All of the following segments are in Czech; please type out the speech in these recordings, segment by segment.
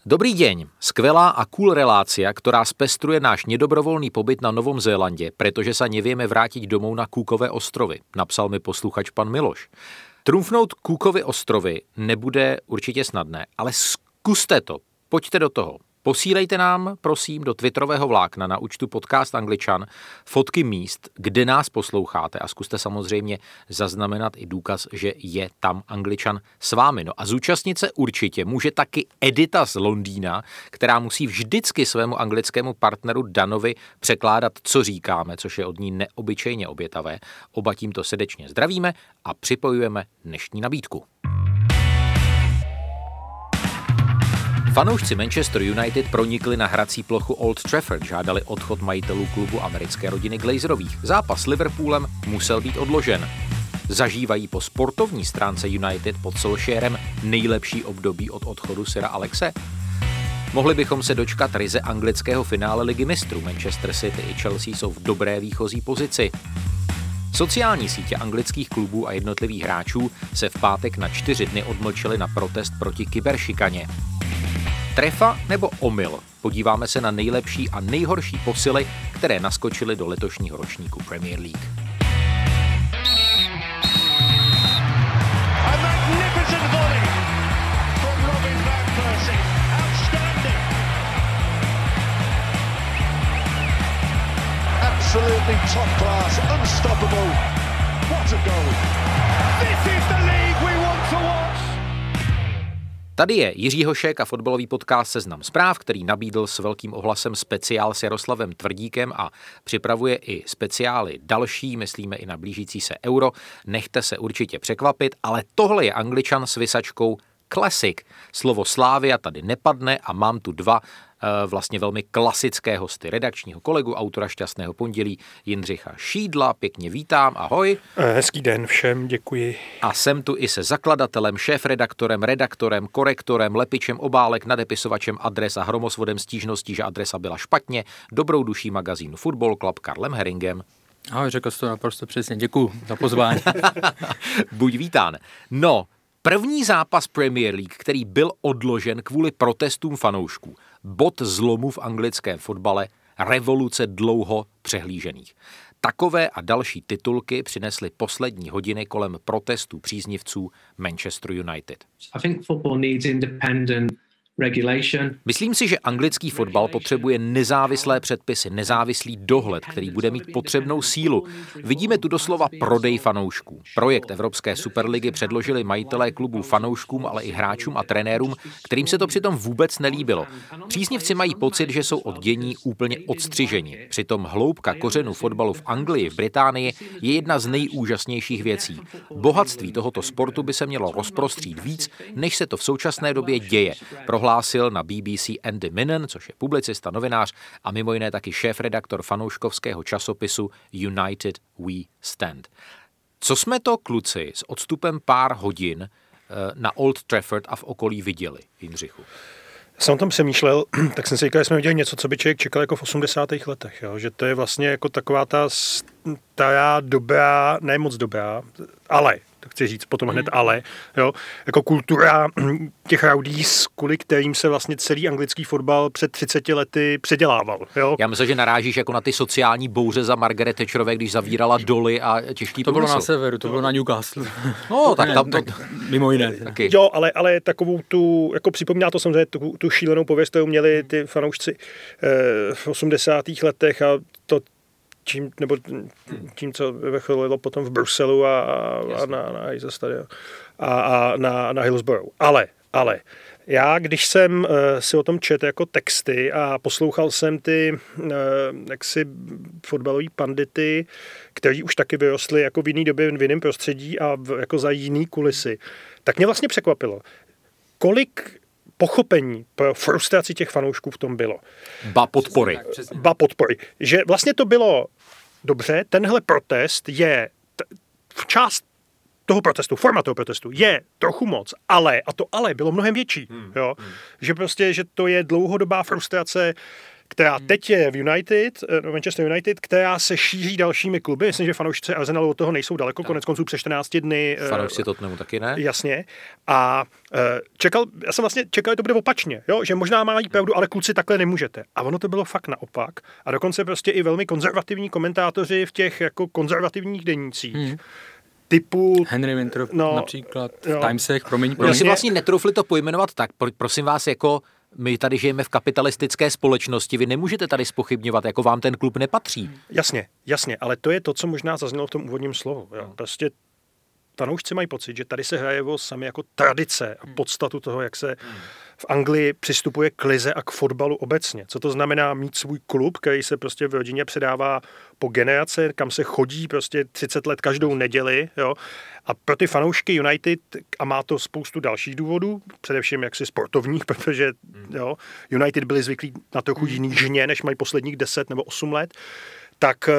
Dobrý deň. Skvelá a cool relácia, ktorá spestruje náš nedobrovolný pobyt na Novom Zélande, pretože sa nevieme vrátiť domov na Kúkové ostrovy, napsal mi posluchač pan Miloš. Trumfnout Kúkovy ostrovy nebude určitě snadné, ale zkuste to. Pojďte do toho. Posílejte nám, prosím, do Twitterového vlákna na účtu Podcast Angličan fotky míst, kde nás posloucháte a zkuste samozřejmě zaznamenat i důkaz, že je tam Angličan s vámi. No a zúčastnit se určitě může taky Edita z Londýna, která musí vždycky svému anglickému partneru Danovi překládat, co říkáme, což je od ní neobyčejně obětavé. Oba tímto srdečně zdravíme a připojujeme dnešní nabídku. Fanoušci Manchester United pronikli na hrací plochu Old Trafford, žádali odchod majitelů klubu americké rodiny Glazerových. Zápas s Liverpoolem musel být odložen. Zažívají po sportovní stránce United pod Solskjaerem nejlepší období od odchodu Sira Alexe? Mohli bychom se dočkat ryze anglického finále ligy mistrů. Manchester City i Chelsea jsou v dobré výchozí pozici. Sociální sítě anglických klubů a jednotlivých hráčů se v pátek na čtyři dny odmlčely na protest proti kyberšikaně. Trefa nebo omyl? Podíváme se na nejlepší a nejhorší posily, které naskočily do letošního ročníku Premier League. Tady je Jiří Hošek a fotbalový podcast Seznam zpráv, který nabídl s velkým ohlasem speciál s Jaroslavem Tvrdíkem a připravuje i speciály další, myslíme i na blížící se euro. Nechte se určitě překvapit, ale tohle je angličan s vysačkou Classic. Slovo Slávia tady nepadne a mám tu dva vlastně velmi klasické hosty. Redakčního kolegu, autora Šťastného pondělí Jindřicha Šídla. Pěkně vítám, ahoj. Eh, Hezký den všem, děkuji. A jsem tu i se zakladatelem, šéf-redaktorem, redaktorem, korektorem, lepičem obálek, nadepisovačem adres a hromosvodem stížností, že adresa byla špatně, dobrou duší magazínu Football Club Karlem Herringem. Ahoj, řekl jsi to naprosto přesně. Děkuji za pozvání. Buď vítán. No, první zápas Premier League, který byl odložen kvůli protestům fanoušků. Bod zlomu v anglickém fotbale, revoluce dlouho přehlížených. Takové a další titulky přinesly poslední hodiny kolem protestů příznivců Manchester United. I think football needs independent. Myslím si, že anglický fotbal potřebuje nezávislé předpisy, nezávislý dohled, který bude mít potřebnou sílu. Vidíme tu doslova prodej fanoušků. Projekt Evropské superligy předložili majitelé klubů fanouškům, ale i hráčům a trenérům, kterým se to přitom vůbec nelíbilo. Příznivci mají pocit, že jsou od dění úplně odstřiženi. Přitom hloubka kořenu fotbalu v Anglii, v Británii je jedna z nejúžasnějších věcí. Bohatství tohoto sportu by se mělo rozprostřít víc, než se to v současné době děje. Prohlásil na BBC Andy Minnan, což je publicista, novinář a mimo jiné taky šéf-redaktor fanouškovského časopisu United We Stand. Co jsme to, kluci, s odstupem pár hodin eh, na Old Trafford a v okolí viděli, Jindřichu? Jsem o tom přemýšlel, tak jsem si říkal, že jsme viděli něco, co by člověk čekal jako v 80. letech. Jo? Že to je vlastně jako taková ta stará, dobrá, ne moc dobrá, ale to chci říct potom hned ale, jo, jako kultura těch rowdies, kvůli kterým se vlastně celý anglický fotbal před 30 lety předělával. Jo. Já myslím, že narážíš jako na ty sociální bouře za Margaret Thatcherové, když zavírala doly a těžký To bylo na severu, to bylo na Newcastle. No, tak tam to Mimo jiné. taky. Jo, ale, ale takovou tu, jako připomíná to samozřejmě tu, tu šílenou pověst, kterou měli ty fanoušci eh, v 80. letech a to tím, nebo tím, co vychylilo potom v Bruselu a, a na, na Hazel Stadium a, a na, na Hillsborough. Ale, ale, já, když jsem uh, si o tom četl jako texty a poslouchal jsem ty uh, jaksi fotbalový pandity, kteří už taky vyrostli jako v jiný době v jiném prostředí a v, jako za jiný kulisy, tak mě vlastně překvapilo, kolik pochopení pro frustraci těch fanoušků v tom bylo. Ba podpory. Ba podpory. Že vlastně to bylo dobře, tenhle protest je t- v část toho protestu, forma toho protestu je trochu moc, ale, a to ale bylo mnohem větší, hmm. jo, hmm. že prostě, že to je dlouhodobá frustrace, která teď je v United, no, Manchester United, která se šíří dalšími kluby. Myslím, že fanoušci Arsenalu od toho nejsou daleko, konec konců přes 14 dny. eh, Fanoušci Tottenhamu taky ne? Jasně. A eh, čekal, já jsem vlastně čekal, že to bude opačně, jo? že možná mají pravdu, ale kluci takhle nemůžete. A ono to bylo fakt naopak. A dokonce prostě i velmi konzervativní komentátoři v těch jako konzervativních denících. Hmm. Typu Henry Winter No, například v jo. Timesech, promiň, Oni promiň. si vlastně netroufli to pojmenovat tak. Pro- Prosím vás, jako my tady žijeme v kapitalistické společnosti, vy nemůžete tady spochybňovat, jako vám ten klub nepatří. Jasně, jasně, ale to je to, co možná zaznělo v tom úvodním slovu. Jo. Prostě fanoušci mají pocit, že tady se hraje o sami jako tradice a podstatu toho, jak se v Anglii přistupuje k lize a k fotbalu obecně. Co to znamená mít svůj klub, který se prostě v rodině předává po generace, kam se chodí prostě 30 let každou neděli. Jo. A pro ty fanoušky United, a má to spoustu dalších důvodů, především jaksi sportovních, protože jo, United byli zvyklí na trochu jiný žně, než mají posledních 10 nebo 8 let, tak eh,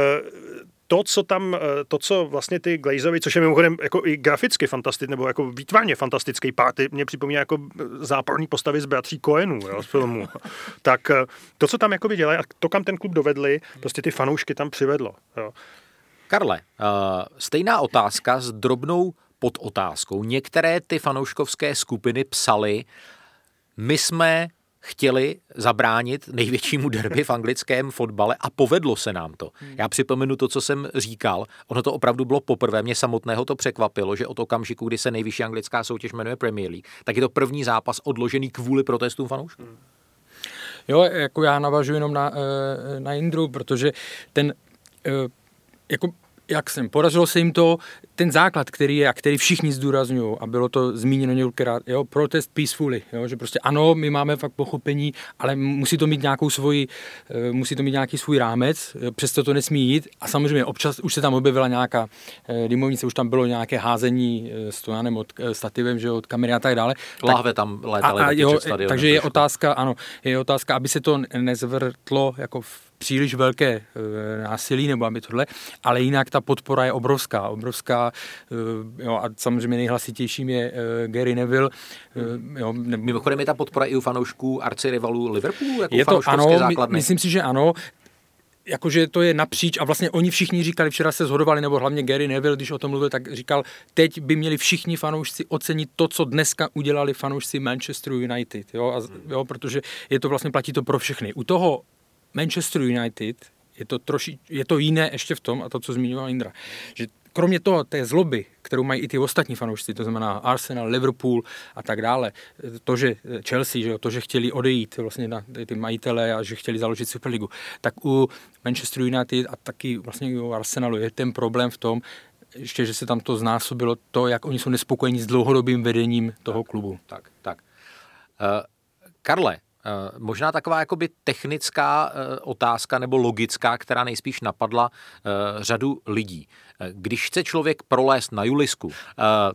to, co tam, eh, to, co vlastně ty Glazery, což je mimochodem jako i graficky fantastický, nebo jako výtvarně fantastický party, mě připomíná jako záporní postavy z bratří Coenů, jo, z filmu. tak eh, to, co tam jako dělají a to, kam ten klub dovedli, prostě ty fanoušky tam přivedlo. Jo. Karle, uh, stejná otázka s drobnou podotázkou. Některé ty fanouškovské skupiny psaly, my jsme chtěli zabránit největšímu derby v anglickém fotbale a povedlo se nám to. Já připomenu to, co jsem říkal. Ono to opravdu bylo poprvé, mě samotného to překvapilo, že od okamžiku, kdy se nejvyšší anglická soutěž jmenuje Premier League, tak je to první zápas odložený kvůli protestům fanoušků. Jo, jako já navažuji jenom na, eh, na Indru, protože ten, eh, jako jak jsem, podařilo se jim to, ten základ, který je a který všichni zdůrazňují, a bylo to zmíněno několikrát, jo, protest peacefully, jo, že prostě ano, my máme fakt pochopení, ale musí to mít nějakou svoji, eh, musí to mít nějaký svůj rámec, eh, přesto to nesmí jít. A samozřejmě občas už se tam objevila nějaká eh, dymovnice, už tam bylo nějaké házení stojanem od stativem, že od kamery a tak dále. Láhve tam létaly A, a jo, takže je otázka, ano, je otázka, aby se to nezvrtlo jako v příliš velké e, násilí, nebo aby tohle, ale jinak ta podpora je obrovská, obrovská, e, jo, a samozřejmě nejhlasitějším je e, Gary Neville, jo, ne, Mimochodem je ta podpora i u fanoušků arcirivalů Liverpoolu, jako je to ano, základny. myslím si, že ano, jakože to je napříč a vlastně oni všichni říkali, včera se zhodovali, nebo hlavně Gary Neville, když o tom mluvil, tak říkal, teď by měli všichni fanoušci ocenit to, co dneska udělali fanoušci Manchester United, jo, a, jo protože je to vlastně, platí to pro všechny. U toho Manchester United je to, troši, je to jiné ještě v tom, a to, co zmiňoval Indra, že kromě toho, té zloby, kterou mají i ty ostatní fanoušci, to znamená Arsenal, Liverpool a tak dále, to, že Chelsea, že jo, to, že chtěli odejít vlastně na ty, majitele a že chtěli založit Superligu, tak u Manchester United a taky vlastně u Arsenalu je ten problém v tom, ještě, že se tam to znásobilo to, jak oni jsou nespokojení s dlouhodobým vedením toho klubu. Tak, tak. Uh, Karle, možná taková jakoby technická uh, otázka nebo logická, která nejspíš napadla uh, řadu lidí. Když chce člověk prolézt na Julisku,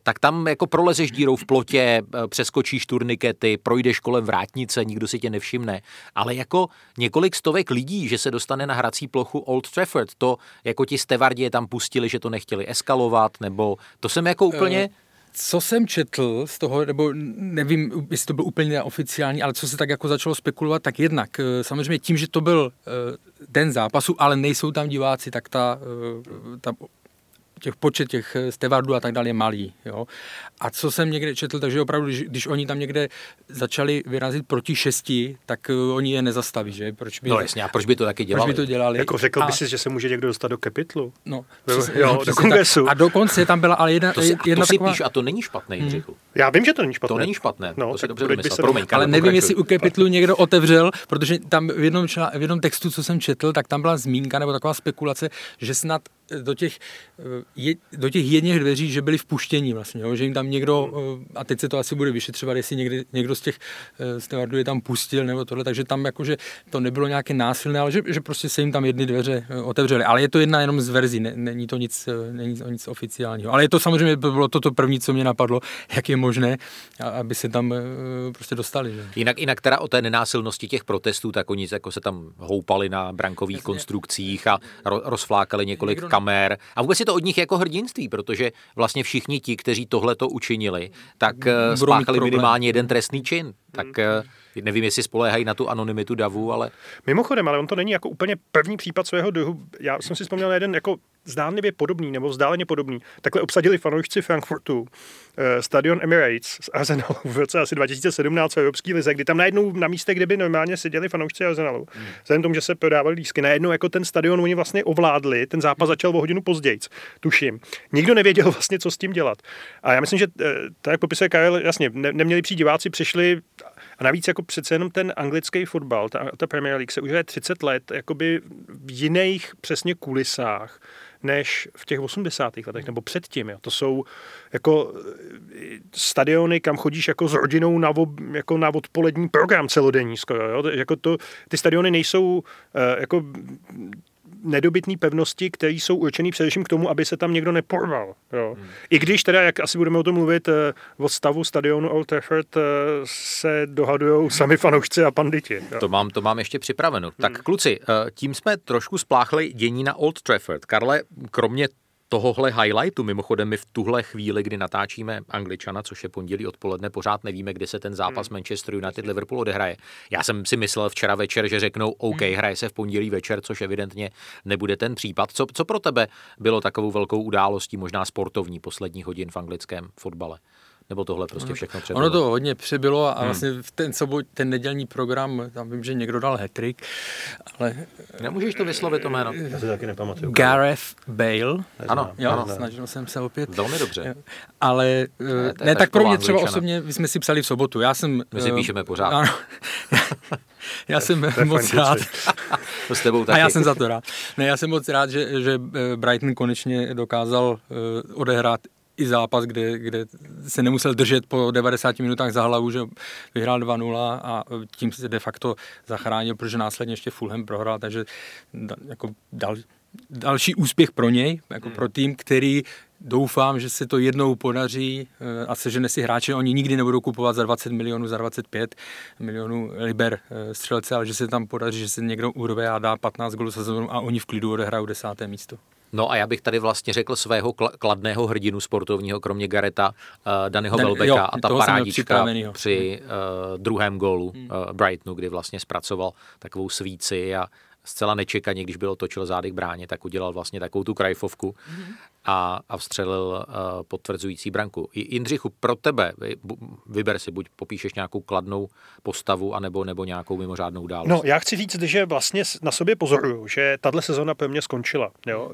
tak tam jako prolezeš dírou v plotě, přeskočíš turnikety, projdeš kolem vrátnice, nikdo si tě nevšimne. Ale jako několik stovek lidí, že se dostane na hrací plochu Old Trafford, to jako ti stevardi je tam pustili, že to nechtěli eskalovat, nebo to jsem jako úplně... Uh, co jsem četl z toho, nebo nevím, jestli to byl úplně neoficiální, ale co se tak jako začalo spekulovat, tak jednak samozřejmě tím, že to byl den zápasu, ale nejsou tam diváci, tak ta, ta těch počet těch stevardů a tak dále je malý. Jo. A co jsem někde četl, takže opravdu, když, když oni tam někde začali vyrazit proti šesti, tak uh, oni je nezastaví, že? Proč by, no jasně, a proč by to taky dělali? Proč by to dělali? Jako řekl a... by si, že se může někdo dostat do kapitlu? No, přesně, jo, do kongresu. Tak. A dokonce tam byla ale jedna, to si, jedna to taková... si píš, a to není špatné, hmm. Já vím, že to není špatné. To není špatné, no, to si dobře by vymyslel. Promiň, ale nevím, jestli u kapitlu někdo otevřel, protože tam v jednom, čla, v jednom textu, co jsem četl, tak tam byla zmínka nebo taková spekulace, že snad do těch, je, do těch jedných dveří, že byli vpuštění vlastně, jo? že jim tam někdo, a teď se to asi bude vyšetřovat, jestli někdy, někdo z těch stewardů je tam pustil nebo tohle, takže tam jakože to nebylo nějaké násilné, ale že, že prostě se jim tam jedny dveře otevřely. Ale je to jedna jenom z verzí, ne, není to nic, není to nic oficiálního. Ale je to samozřejmě bylo to, to první, co mě napadlo, jak je možné, aby se tam prostě dostali. Že? Jinak, jinak teda o té nenásilnosti těch protestů, tak oni jako se tam houpali na brankových Jasně. konstrukcích a ro, rozflákali několik Někdo... kamer. A vůbec je to od nich jako hrdinství, protože vlastně všichni ti, kteří tohle to učinili, tak Budou spáchali minimálně jeden trestný čin. Tak nevím, jestli spoléhají na tu anonymitu davu, ale... Mimochodem, ale on to není jako úplně první případ svého druhu. Já jsem si vzpomněl na jeden jako zdánlivě podobný nebo vzdáleně podobný. Takhle obsadili fanoušci Frankfurtu eh, stadion Emirates z Arsenalu v roce asi 2017 v Evropské lize, kdy tam najednou na místě, kde by normálně seděli fanoušci Arsenalu, hmm. vzhledem tomu, že se prodávali lísky, najednou jako ten stadion oni vlastně ovládli, ten zápas začal o hodinu později, tuším. Nikdo nevěděl vlastně, co s tím dělat. A já myslím, že eh, tak jak popisuje Karel, jasně, ne, neměli přijít diváci, přišli a navíc jako přece jenom ten anglický fotbal, ta, ta Premier League se už je 30 let jakoby v jiných přesně kulisách než v těch 80. letech nebo předtím. Jo. To jsou jako eh, stadiony, kam chodíš jako s rodinou na, ob, jako na odpolední program celodenní skoro. Jo. Jako to, ty stadiony nejsou uh, jako nedobytné pevnosti, které jsou určené především k tomu, aby se tam někdo neporval. Jo. Hmm. I když teda, jak asi budeme o tom mluvit, eh, o stavu stadionu Old Trafford se dohadují sami fanoušci a panditi. Jo. To mám, to mám ještě připraveno. Hmm. Tak kluci, tím jsme trošku spláchli dění na Old Trafford. Karle, kromě tohohle highlightu. Mimochodem, my v tuhle chvíli, kdy natáčíme Angličana, což je pondělí odpoledne, pořád nevíme, kdy se ten zápas hmm. Manchester United Liverpool odehraje. Já jsem si myslel včera večer, že řeknou, OK, hmm. hraje se v pondělí večer, což evidentně nebude ten případ. Co, co pro tebe bylo takovou velkou událostí, možná sportovní, poslední hodin v anglickém fotbale? Nebo tohle prostě všechno přebylo? Ono to hodně přebylo a hmm. vlastně v ten, sobot, ten nedělní program, tam vím, že někdo dal hetrik, ale... Nemůžeš to vyslovit to jméno? Já si taky nepamatuju. Gareth Bale. Ano, jo, ano. snažil jsem se opět. Velmi dobře. Ale ne, ne tak pro mě třeba osobně, my jsme si psali v sobotu, já jsem... My si uh, píšeme pořád. Ano, já jsem moc rád. to s tebou taky. A já jsem za to rád. Ne, já jsem moc rád, že, že eh, Brighton konečně dokázal odehrát i zápas, kde, kde se nemusel držet po 90 minutách za hlavu, že vyhrál 2-0 a tím se de facto zachránil, protože následně ještě Fulham prohrál, takže jako dal, další úspěch pro něj, jako pro tým, který doufám, že se to jednou podaří eh, a sežene si hráče, oni nikdy nebudou kupovat za 20 milionů, za 25 milionů liber eh, střelce, ale že se tam podaří, že se někdo urve a dá 15 gólů sezónu a oni v klidu odehrajou desáté místo. No a já bych tady vlastně řekl svého kladného hrdinu sportovního, kromě Gareta, uh, Danyho Dan, Welbecka a ta parádička při uh, druhém gólu hmm. uh, Brightonu, kdy vlastně zpracoval takovou svíci a zcela nečekaně, když bylo točil zády k bráně, tak udělal vlastně takovou tu krajfovku. Mm-hmm a, a vstřelil uh, potvrzující branku. I Jindřichu, pro tebe, vyber si, buď popíšeš nějakou kladnou postavu, anebo, nebo nějakou mimořádnou událost. No, já chci říct, že vlastně na sobě pozoruju, že tahle sezona pro mě skončila. Jo.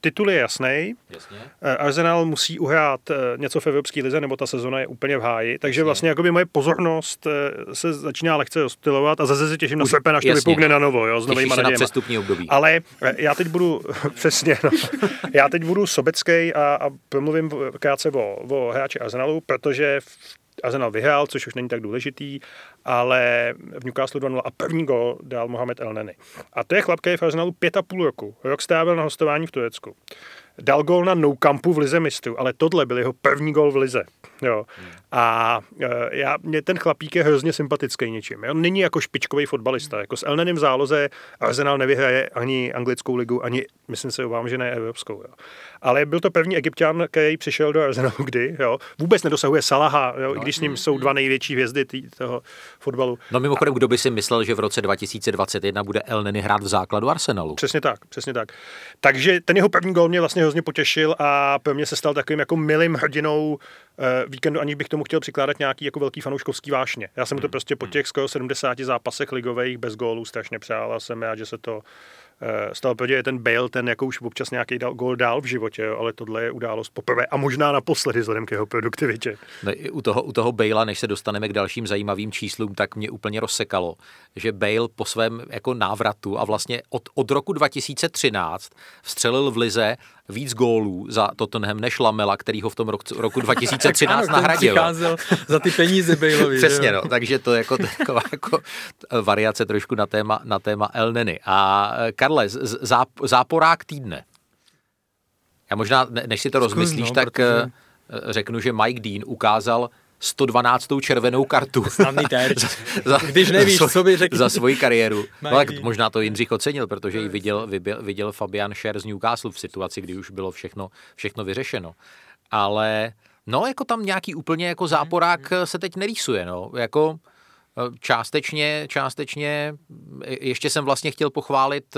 Titul je jasný. Jasně. Eh, Arsenal musí uhrát eh, něco v Evropské lize, nebo ta sezona je úplně v háji. Takže jasně. vlastně jakoby moje pozornost se začíná lehce rozptylovat a zase se těším na srpen, až to vypukne na novo. Jo, s novýma na období. Ale já teď budu, přesně, no, já teď budu sobě sobecký a, a promluvím krátce o, o hráči Arsenalu, protože Arsenal vyhrál, což už není tak důležitý, ale v Newcastle 2 a první gol dal Mohamed El Neny. A to je chlap, který v Arsenalu pět a půl roku. Rok strávil na hostování v Turecku. Dal gol na no campu v Lize mistrů, ale tohle byl jeho první gol v Lize. Jo. A e, já, mě ten chlapík je hrozně sympatický něčím. On není jako špičkový fotbalista. Jako s Elnenem v záloze Arsenal nevyhraje ani anglickou ligu, ani, myslím si, obávám, že ne evropskou. Jo. Ale byl to první egyptian, který přišel do Arsenalu kdy. Jo. Vůbec nedosahuje Salaha, jo, no, i když s ním jsou dva největší hvězdy tý, toho fotbalu. No mimochodem, kdo by si myslel, že v roce 2021 bude Elneny hrát v základu Arsenalu? Přesně tak, přesně tak. Takže ten jeho první gol mě vlastně hrozně potěšil a pro mě se stal takovým jako milým hrdinou víkendu, aniž bych tomu chtěl přikládat nějaký jako velký fanouškovský vášně. Já jsem to hmm. prostě po těch skoro 70 zápasech ligových bez gólů strašně přál a jsem rád, že se to z toho je ten Bale, ten jako už občas nějaký dal, gol dál v životě, jo, ale tohle je událost poprvé a možná naposledy vzhledem k jeho produktivitě. No, u, toho, u toho Bale, než se dostaneme k dalším zajímavým číslům, tak mě úplně rozsekalo, že Bale po svém jako návratu a vlastně od, od roku 2013 vstřelil v lize víc gólů za Tottenham než Lamela, který ho v tom roku, roku 2013 nahradil. za ty peníze Baleovi. Přesně, no, takže to je jako taková jako variace trošku na téma, na téma El Neny. A eh, Karle, záp, záporák týdne. Já možná, než si to Zkus, rozmyslíš, no, tak protože... Eh, řeknu, že Mike Dean ukázal 112. červenou kartu. terč. za, Když nevíš, za, co by řekl. Za svoji kariéru. no, tak možná to Jindřich ocenil, protože ji viděl, viděl, viděl Fabian Scher z Newcastle v situaci, kdy už bylo všechno, všechno vyřešeno. Ale no, jako tam nějaký úplně jako záporák se teď nerýsuje. No. Jako eh, částečně, částečně, ještě jsem vlastně chtěl pochválit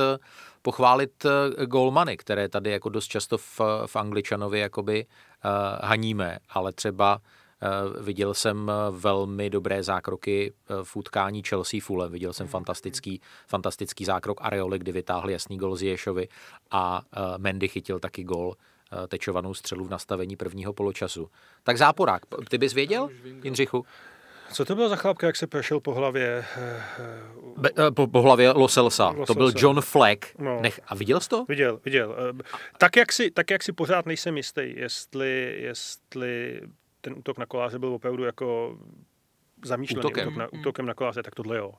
pochválit eh, golmany, které tady jako dost často v, v Angličanovi jakoby uh, haníme, ale třeba viděl jsem velmi dobré zákroky v utkání Chelsea Fulham. Viděl jsem fantastický, fantastický zákrok Areoli, kdy vytáhl jasný gol z Ješovi a Mendy chytil taky gol tečovanou střelu v nastavení prvního poločasu. Tak záporák, ty bys věděl, Jindřichu? Co to bylo za chlapka, jak se prošel po hlavě? Be, eh, po, po hlavě Loselsa. Loselsa. To byl John Fleck. No. Nech, a viděl jsi to? Viděl, viděl. Eh, tak jak, si, tak jak si pořád nejsem jistý, jestli, jestli ten útok na koláře byl opravdu jako zamýšlený útokem, útok na, útokem na koláře, tak tohle jo.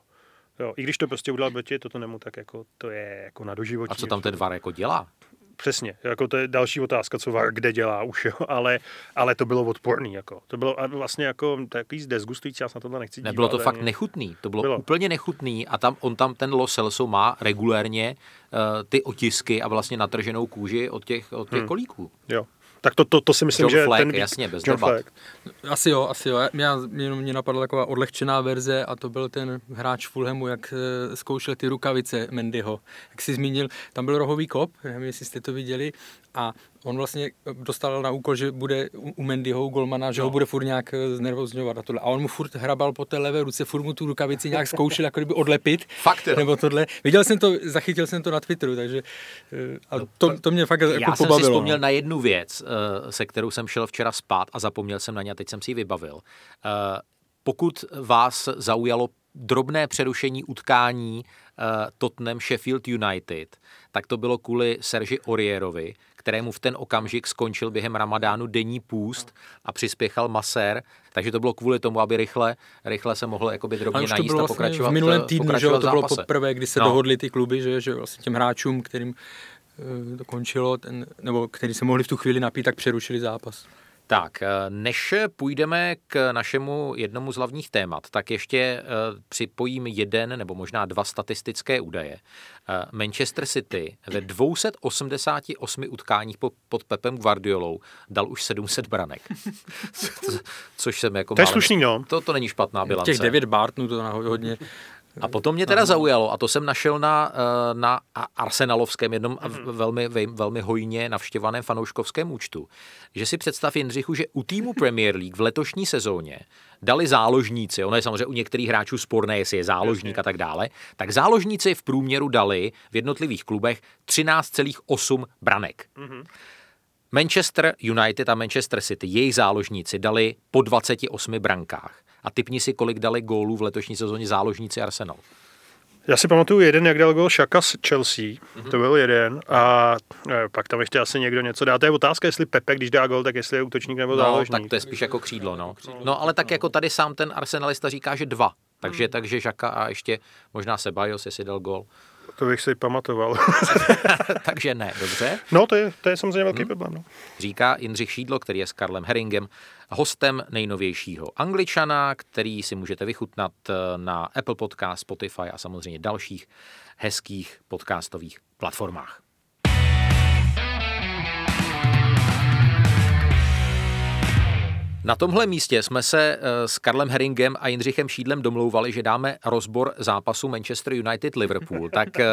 Jo, i když to prostě udělal Beti, to nemu, tak jako to je jako na doživotí. A co tam ten VAR jako dělá? Přesně, jako to je další otázka, co VAR kde dělá už, jo, ale, ale to bylo odporný, jako. To bylo vlastně jako takový zdezgustující, já se na tohle nechci dívat. Nebylo to fakt ani... nechutný, to bylo, bylo, úplně nechutný a tam on tam ten Los Celso má regulérně uh, ty otisky a vlastně natrženou kůži od těch, od těch hmm. kolíků. Jo, tak to, to, to si myslím, John že Fleck, ten... jasně, bez John debat. Fleck. Asi jo, asi jo. Já, jenom mě napadla taková odlehčená verze a to byl ten hráč Fulhamu, jak eh, zkoušel ty rukavice Mendyho. Jak jsi zmínil, tam byl rohový kop, nevím, jestli jste to viděli, a on vlastně dostal na úkol, že bude u Mendyho, u Golmana, že no. ho bude furt nějak eh, znervozňovat a tohle. A on mu furt hrabal po té levé ruce, furt mu tu rukavici nějak zkoušel, jako kdyby odlepit. Fakt, jo. Nebo tohle. Viděl jsem to, zachytil jsem to na Twitteru, takže eh, a no, to, to mě fakt jako Já pobavilo. jsem si vzpomněl no. na jednu věc, eh, se kterou jsem šel včera spát a zapomněl jsem na ně a teď jsem si ji vybavil. Pokud vás zaujalo drobné přerušení utkání Tottenham Sheffield United, tak to bylo kvůli Serži Orierovi, kterému v ten okamžik skončil během ramadánu denní půst a přispěchal masér, takže to bylo kvůli tomu, aby rychle, rychle se mohl jakoby drobně najíst a vlastně pokračovat v minulém týdnu, že to bylo poprvé, kdy se no. dohodli ty kluby, že, že vlastně těm hráčům, kterým to končilo, ten, nebo který se mohli v tu chvíli napít, tak přerušili zápas. Tak, eh, než půjdeme k našemu jednomu z hlavních témat, tak ještě eh, připojím jeden nebo možná dva statistické údaje. Eh, Manchester City ve 288 utkáních pod Pepem Guardiolou dal už 700 branek. Což jsem jako... To je slušný, no. To, to není špatná bilance. Těch 9 Bartnů to hodně a potom mě teda zaujalo, a to jsem našel na, eh, na Arsenalovském, jednom mm-hmm. velmi, velmi hojně navštěvaném fanouškovském účtu, že si představ Jindřichu, že u týmu Premier League v letošní sezóně dali záložníci, ono je samozřejmě u některých hráčů sporné, jestli je záložník a tak dále, tak záložníci v průměru dali v jednotlivých klubech 13,8 branek. Mm-hmm. Manchester United a Manchester City, jejich záložníci, dali po 28 brankách a typni si, kolik dali gólů v letošní sezóně záložníci Arsenal. Já si pamatuju jeden, jak dal gol Šaka z Chelsea, mm-hmm. to byl jeden a e, pak tam ještě asi někdo něco dá. To je otázka, jestli Pepe, když dá gol, tak jestli je útočník nebo no, záložník. tak to je spíš jako křídlo, no. No, ale tak jako tady sám ten arsenalista říká, že dva. Takže, hmm. takže Žaka a ještě možná Sebajos, jestli dal gol. To bych si pamatoval. Takže ne, dobře. No, to je, to je samozřejmě velký hmm. problém. No. Říká Jindřich Šídlo, který je s Karlem Herringem, hostem nejnovějšího Angličana, který si můžete vychutnat eh, na Apple Podcast, Spotify a samozřejmě dalších hezkých podcastových platformách. Na tomhle místě jsme se eh, s Karlem Herringem a Jindřichem Šídlem domlouvali, že dáme rozbor zápasu Manchester United-Liverpool. Tak eh,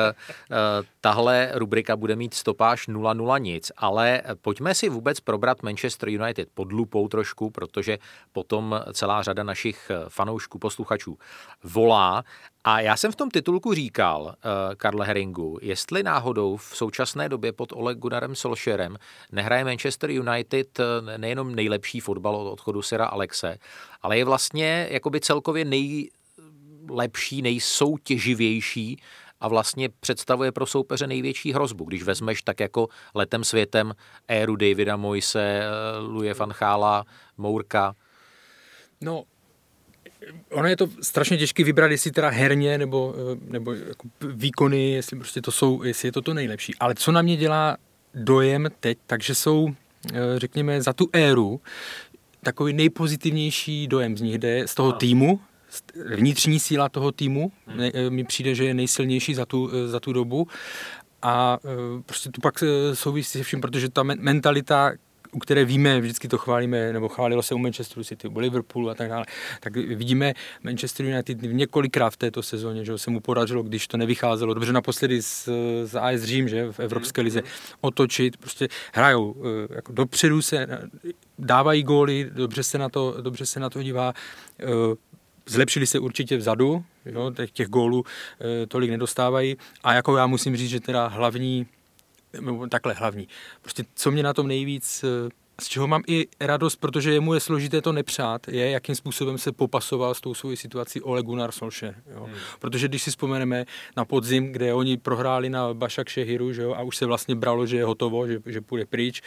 eh, tahle rubrika bude mít stopáž 0-0 nic, ale pojďme si vůbec probrat Manchester United pod lupou trošku, protože potom celá řada našich fanoušků, posluchačů volá a já jsem v tom titulku říkal, uh, Karle Heringu, jestli náhodou v současné době pod Oleg Gunnarem Solskjaerem nehraje Manchester United nejenom nejlepší fotbal od odchodu Sira Alexe, ale je vlastně jakoby celkově nejlepší, nejsoutěživější a vlastně představuje pro soupeře největší hrozbu. Když vezmeš tak jako letem světem éru Davida Moise, Luje van Chala, Mourka. No, ono je to strašně těžké vybrat, jestli teda herně nebo, nebo jako výkony, jestli prostě to jsou, jestli je to to nejlepší. Ale co na mě dělá dojem teď, takže jsou, eh, řekněme, za tu éru takový nejpozitivnější dojem z nich. Jde z toho týmu, vnitřní síla toho týmu. Eh, mi přijde, že je nejsilnější za tu, eh, za tu dobu. A prostě tu pak souvisí se vším, protože ta mentalita, u které víme, vždycky to chválíme, nebo chválilo se u Manchesteru City, u Liverpoolu a tak dále, tak vidíme Manchester United několikrát v této sezóně, že se mu podařilo, když to nevycházelo dobře naposledy z, z AS Řím, že v Evropské lize, otočit, prostě hrajou eh, jako dopředu se, dávají góly, dobře se na to, dobře se na to dívá, eh, zlepšili se určitě vzadu, jo, těch, těch gólů tolik nedostávají. A jako já musím říct, že teda hlavní takhle hlavní. Prostě co mě na tom nejvíc, eh, z čeho mám i radost, protože jemu je složité to nepřát, je, jakým způsobem se popasoval s tou svou situací Ole Gunnar Solskjaer. Jo. Hmm. Protože když si vzpomeneme na podzim, kde oni prohráli na Bašak Šehiru že jo, a už se vlastně bralo, že je hotovo, že, že půjde pryč,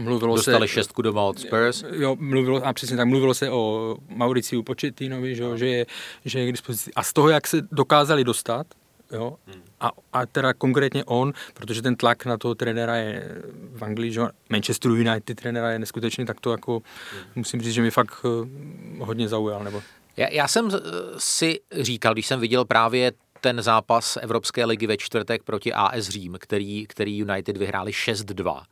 Mluvilo Dostali se, šestku doma od Spurs. Jo, mluvilo, a přesně tak, mluvilo se o Mauriciu Početinovi, že, že, je, že je k dispozici. A z toho, jak se dokázali dostat, Jo? Hmm. A, a teda konkrétně on, protože ten tlak na toho trenéra je v Anglii, že Manchester United trenéra je neskutečný, tak to jako hmm. musím říct, že mi fakt eh, hodně zaujal. Nebo... Já, já jsem eh, si říkal, když jsem viděl právě ten zápas Evropské ligy ve čtvrtek proti AS Řím, který, který United vyhráli 6-2,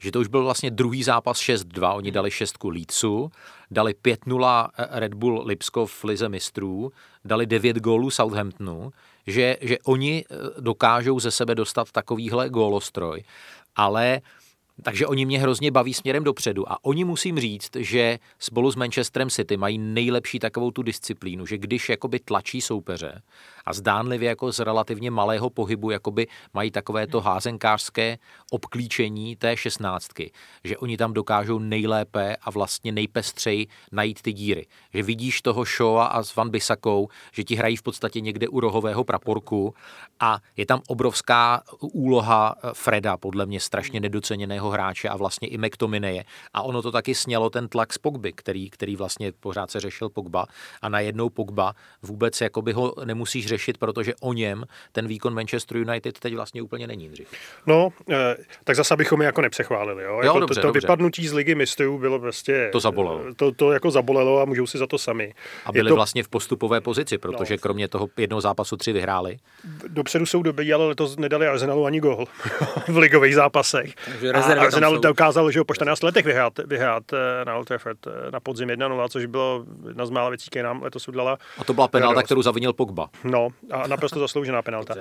že to už byl vlastně druhý zápas 6-2, oni dali šestku Leedsu, dali 5-0 Red Bull Lipskov v Lize mistrů, dali 9 gólů Southamptonu, že, že oni eh, dokážou ze sebe dostat takovýhle gólostroj, ale takže oni mě hrozně baví směrem dopředu a oni musím říct, že spolu s Manchesterem City mají nejlepší takovou tu disciplínu, že když jakoby tlačí soupeře a zdánlivě jako z relativně malého pohybu jakoby mají takové to házenkářské obklíčení té šestnáctky, že oni tam dokážou nejlépe a vlastně nejpestřeji najít ty díry. Že vidíš toho Shoa a s Van Bisakou, že ti hrají v podstatě někde u rohového praporku a je tam obrovská úloha Freda, podle mě strašně nedoceněného hráče a vlastně i McTominay. A ono to taky snělo ten tlak z Pogby, který, který vlastně pořád se řešil Pogba a najednou Pogba vůbec jakoby ho nemusíš řešit protože o něm ten výkon Manchester United teď vlastně úplně není dřív. No, eh, tak zase bychom je jako nepřechválili. Jo? jo jako dobře, to, to dobře. vypadnutí z ligy mistrů bylo prostě... To zabolelo. To, to jako zabolelo a můžou si za to sami. A byli to... vlastně v postupové pozici, protože no. kromě toho jednoho zápasu tři vyhráli. Dopředu jsou doby, ale letos nedali Arsenalu ani gol v ligových zápasech. a Arsenal dokázal, že ho po 14 letech vyhrát, vyhrát eh, na Old Trafford eh, na podzim 1-0, což bylo jedna z mála věcí, které nám letos udělala. A to byla penalta, kterou zavinil Pogba. No, a naprosto zasloužená penalta.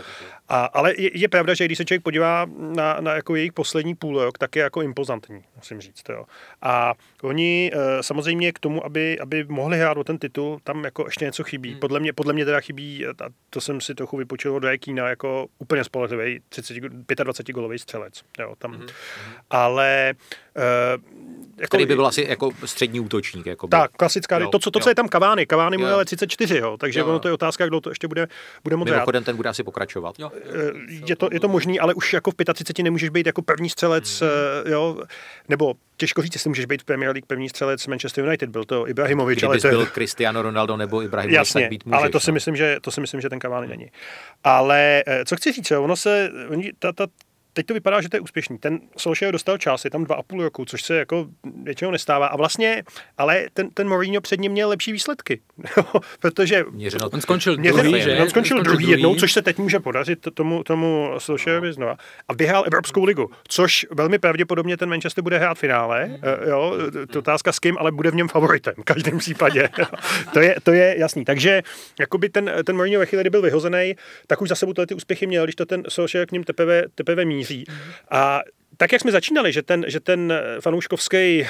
A, ale je, je, pravda, že když se člověk podívá na, na jako jejich poslední půl rok, tak je jako impozantní, musím říct. Jo. A oni eh, samozřejmě k tomu, aby, aby mohli hrát o ten titul, tam jako ještě něco chybí. Hmm. Podle mě, podle mě teda chybí, a to jsem si trochu vypočul od Rekína, jako úplně spolehlivý 25 golový střelec. Jo, tam. Hmm. Ale uh, jako, který by byl asi jako střední útočník. Jako tak, klasická, jo, to, co, to, co je tam Kavány. Kavány mu je ale 34, jo, takže jo, ono to je otázka, kdo to ještě bude, bude moc Mimochodem, ten bude asi pokračovat. Jo, eh, je, to, je to možný, ale už jako v 35 nemůžeš být jako první střelec, hmm. Eh, jo, nebo těžko říct, jestli můžeš být v Premier League první střelec Manchester United, byl to Ibrahimovič. Kdyby ale to byl Cristiano Ronaldo nebo Ibrahimovič, Jasně, tak být můžeš, ale to si, no. myslím, že, to si myslím, že ten Cavani není. Ale eh, co chci říct, ono se, ta, ta, teď to vypadá, že to je úspěšný. Ten Solskjaer dostal čas, je tam dva a půl roku, což se jako většinou nestává. A vlastně, ale ten, ten Mourinho před ním měl lepší výsledky, protože Měřeno, On skončil Měřeno, druhý, že? On skončil druhý druhý. jednou, což se teď může podařit tomu, tomu Solskjaerovi znova. A vyhrál Evropskou ligu, což velmi pravděpodobně ten Manchester bude hrát v finále. Eh, Jo, to otázka s kým, ale bude v něm favoritem v každém případě. to, je, to je jasný. Takže jakoby ten, ten Mourinho ve chvíli, kdy byl vyhozený, tak už za sebou tyhle ty úspěchy měl, když to ten Solskjaer k ním teprve, teprve míří. A tak, jak jsme začínali, že ten, že ten fanouškovský, eh,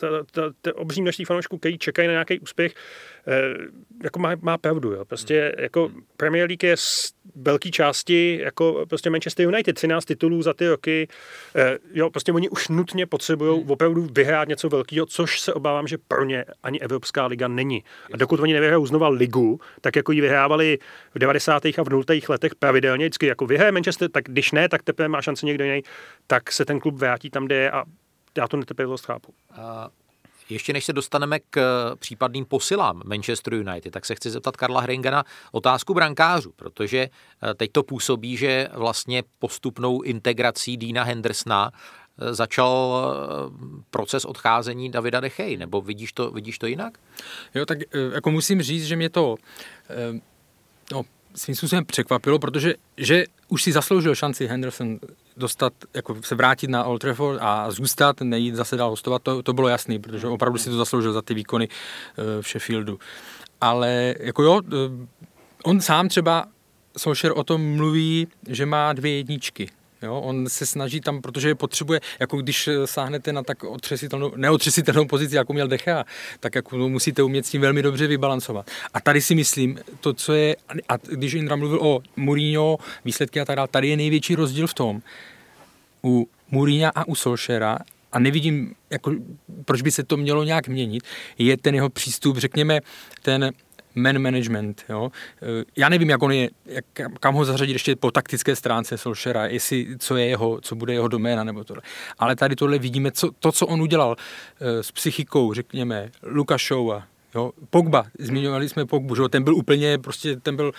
to, to, to obří množství fanoušků, který čekají na nějaký úspěch, eh, jako má, má pravdu. Jo. Prostě jako Premier League je z velké části jako prostě Manchester United, 13 titulů za ty roky. Eh, Jo, prostě oni už nutně potřebují opravdu vyhrát něco velkého, což se obávám, že pro ně ani Evropská liga není. A dokud oni nevyhrajou znova ligu, tak jako ji vyhrávali v 90. a v 0. letech pravidelně, vždycky jako vyhraje Manchester, tak když ne, tak teprve má šanci někdo jiný, tak se ten klub vrátí tam, kde je a já to netrpělivost chápu. Ještě než se dostaneme k případným posilám Manchester United, tak se chci zeptat Karla Hringa na otázku brankářů, protože eh, teď to působí, že vlastně postupnou integrací Dina Hendersona eh, začal eh, proces odcházení Davida Dechej, nebo vidíš to, vidíš to jinak? Jo, tak eh, jako musím říct, že mě to eh, no, svým způsobem překvapilo, protože že už si zasloužil šanci Henderson dostat, jako se vrátit na Old Trafford a zůstat, nejít zase dál hostovat, to, to bylo jasný, protože opravdu si to zasloužil za ty výkony eh, v Sheffieldu. Ale jako jo, eh, on sám třeba, Solskjaer o tom mluví, že má dvě jedničky. Jo, on se snaží tam, protože je potřebuje, jako když eh, sáhnete na tak otřesitelnou, neotřesitelnou pozici, jako měl Decha, tak jako to musíte umět s tím velmi dobře vybalancovat. A tady si myslím, to, co je, a když Indra mluvil o Mourinho, výsledky a tak dále, tady je největší rozdíl v tom, u Mourinha a u Solskjaera, a nevidím, jako, proč by se to mělo nějak měnit, je ten jeho přístup, řekněme, ten man management. Jo? Eh, Já nevím, jak on je, jak, kam ho zařadit ještě po taktické stránce Solskjaera, jestli, co je jeho, co bude jeho doména nebo tohle. Ale tady tohle vidíme, co, to, co on udělal eh, s psychikou, řekněme, Lukašova, Jo, Pogba, zmiňovali jsme Pogbu, že ten byl úplně, prostě ten byl,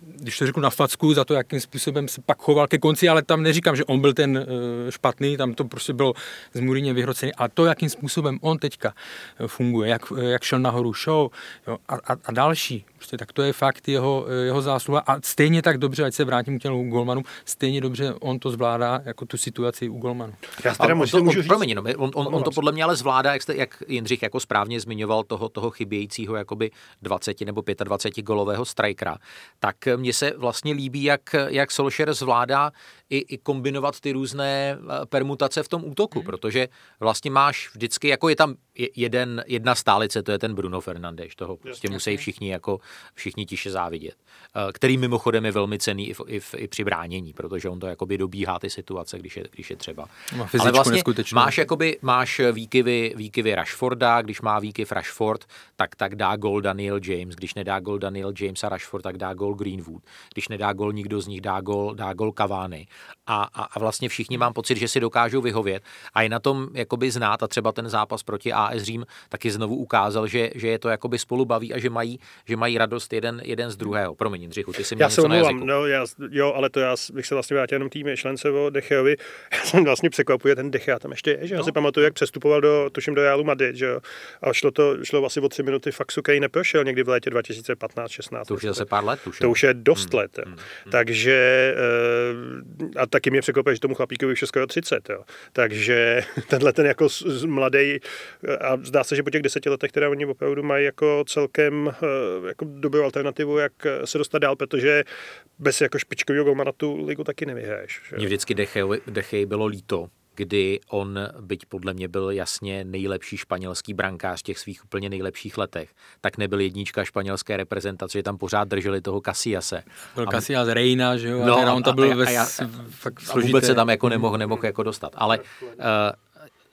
když to řeknu na facku, za to, jakým způsobem se pak choval ke konci, ale tam neříkám, že on byl ten uh, špatný, tam to prostě bylo z Mourinho vyhrocený. A to, jakým způsobem on teďka eh, funguje, jak, eh, jak šel nahoru show jo, a, a, a další, prostě, tak to je fakt jeho, eh, jeho zásluha. A stejně tak dobře, ať se vrátím k těm golmanům, stejně dobře on to zvládá jako tu situaci u golmanu. Já teda on můžu, to, můžu on, říct, promiň, no, on, on, on to podle mě ale zvládá, jak, jste, jak Jindřich jako správně zmiňoval toho, toho chybějícího jakoby 20 nebo 25 golového strikera, tak mně se vlastně líbí, jak, jak Solskjaer zvládá i, i kombinovat ty různé eh, permutace v tom útoku, Mhm. protože vlastně máš vždycky, jako je tam je- jeden, jedna stálice, to je ten Bruno Fernandes, toho prostě musí všichni jako všichni tiše závidět, eh, který mimochodem je velmi cený i, v, i, v, i při bránění, protože on to jakoby dobíhá ty situace, když je, když je třeba. Má Ale vlastně máš jakoby, máš výkyvy, výkyvy Rashforda, když má výkyv Rashford, tak, tak dá gol Daniel James, když nedá gol Daniel James a Rashford, tak dá gol Greenwood, když nedá gol nikdo z nich, dá gol, dá gol Cavani a, a, a vlastně všichni mám pocit, že si dokážou vyhovět a je na tom jakoby znát a třeba ten zápas proti AS Řím taky znovu ukázal, že, že je to jakoby spolu baví a že mají, že mají radost jeden, jeden z druhého. Promiň, Jindřichu, ty jsi měl Já se něco na jazyku. no, já, jo, ale to já bych se vlastně vrátil jenom té myšlence o Decheovi. Já jsem vlastně překvapuje, ten Dechea tam ještě je, že já si pamatuju, jak přestupoval do, tuším, do Realu Madrid, že jo. A šlo to, šlo asi o tři minuty faxu, který neprošel někdy v létě 2015-16. To už je zase pár let, tuším. To už je dost let. Jo. Takže eh, a taky mě překvapuje, že tomu chlapíkovi už je skoro 30. Jo. Takže tenhle ten jako mladý a zdá se, že po těch deseti letech teda oni opravdu mají jako celkem eh, jako dobrou alternativu, jak se dostat dál, protože bez jako špičkového golmana tu ligu taky nevyhraješ. Mně vždycky Dechej bylo líto, kdy on, byť podle mě byl jasně nejlepší španělský brankář v těch svých úplně nejlepších letech, tak nebyl jednička španělské reprezentace, že tam pořád drželi toho Casillase. Byl A- Casillas Reina, že jo, No, a on tam byl a- a- a já- s- fakt a vůbec se tam jako nemohl, nemohl jako dostat. Ale uh,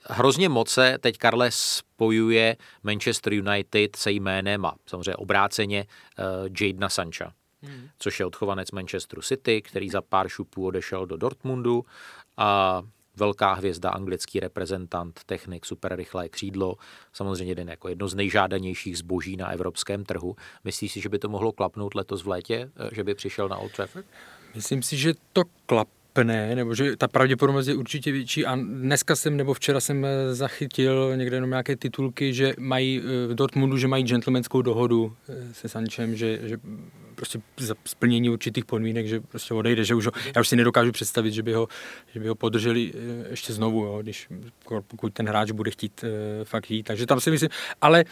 hrozně moc se teď Karle spojuje Manchester United se jménem a samozřejmě obráceně uh, Jadena Sancha, hmm. což je odchovanec Manchesteru City, který za pár šupů odešel do Dortmundu a velká hvězda, anglický reprezentant, technik, super rychlé křídlo, samozřejmě jeden jako jedno z nejžádanějších zboží na evropském trhu. Myslíš si, že by to mohlo klapnout letos v létě, eh, že by přišel na Old Trafford? Myslím si, že to klapne, nebo že ta pravděpodobnost je určitě větší a dneska jsem, nebo včera jsem eh, zachytil někde jenom nějaké titulky, že mají eh, v Dortmundu, že mají gentlemanskou dohodu se Sančem, že, že prostě za splnění určitých podmínek, že prostě odejde, že už ho, já už si nedokážu představit, že by ho, že by ho podrželi ještě znovu, jo, když, pokud ten hráč bude chtít uh, fakt jít. Takže tam si myslím, ale,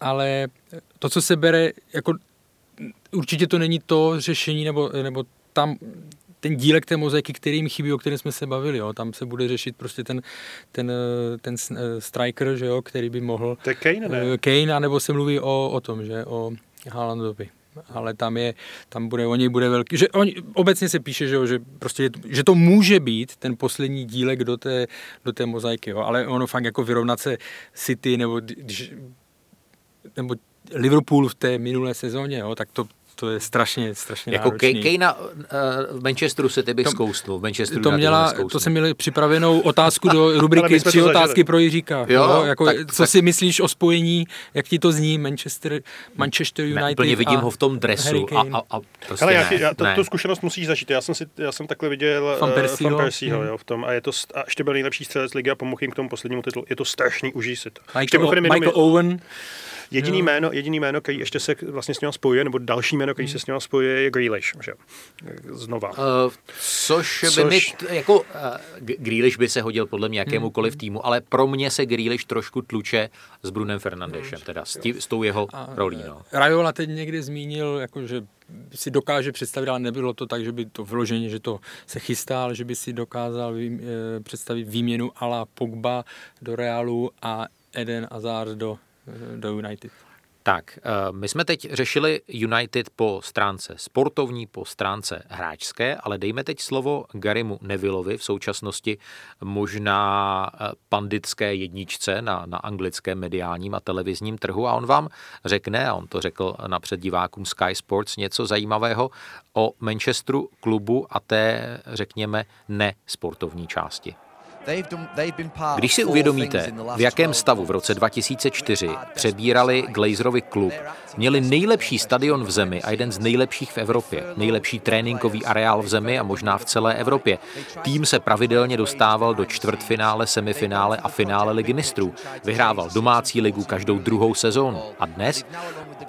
ale to, co se bere, jako určitě to není to řešení, nebo, nebo tam ten dílek té mozaiky, který mi chybí, o kterém jsme se bavili. Jo. Tam se bude řešit prostě ten, ten, ten striker, že jo, který by mohl... To je Kane, ne? Kane, anebo se mluví o, o tom, že o Haalandovi ale tam je, tam bude, o něj bude velký, že on, obecně se píše, že, že, prostě, že to může být ten poslední dílek do té, do té mozaiky, jo, ale ono fakt jako vyrovnat se City nebo, když, nebo Liverpool v té minulé sezóně, jo, tak to, to je strašně, strašně Jako náročný. Kejna uh, v Manchesteru se bych zkoustnul. V Manchesteru to, měla, to jsem měl připravenou otázku do rubriky tři otázky pro Jiříka. Jo, jo, jako, tak, co tak, si myslíš o spojení, jak ti to zní Manchester, Manchester United ne, úplně vidím ho v tom dresu a, a, a prostě Ale já, já, to, ne. tu zkušenost musíš zažít. Já jsem, si, já jsem takhle viděl Van Persieho, uh, Persieho hmm. jo, v tom a, je to, a ještě byl nejlepší střelec ligy a pomohl jim k tomu poslednímu titulu. Je to strašný, užij si to. Michael, Michael Owen. Jediný jméno, jediný jméno, který ještě se vlastně s ním spojuje, nebo další jméno, který se s ním spojuje, je Grealish, že? Znova. Uh, což, což by mi, jako uh, Grealish by se hodil podle mě jakémukoliv hmm. týmu, ale pro mě se Grealish trošku tluče s Brunem Fernandešem, teda s, tí, s tou jeho a, rolí. No. Rajola teď někdy zmínil, jako, že si dokáže představit, ale nebylo to tak, že by to vloženě, že to se chystá, ale že by si dokázal vý, eh, představit výměnu ala Pogba do Realu a Eden Hazard do do United. Tak, eh, my jsme teď řešili United po stránce sportovní, po stránce hráčské, ale dejme teď slovo Garimu Nevillovi, v současnosti možná eh, panditské jedničce na, na anglickém mediálním a televizním trhu a on vám řekne, a on to řekl napřed divákům Sky Sports, něco zajímavého o Manchesteru klubu a té, řekněme, nesportovní části. Když si uvědomíte, v jakém stavu v roce 2004 přebírali Glazerovi klub, měli nejlepší stadion v zemi a jeden z nejlepších v Evropě, nejlepší tréninkový areál v zemi a možná v celé Evropě. Tým se pravidelně dostával do čtvrtfinále, semifinále a finále ligy mistrů. Vyhrával domácí ligu každou druhou sezónu. A dnes?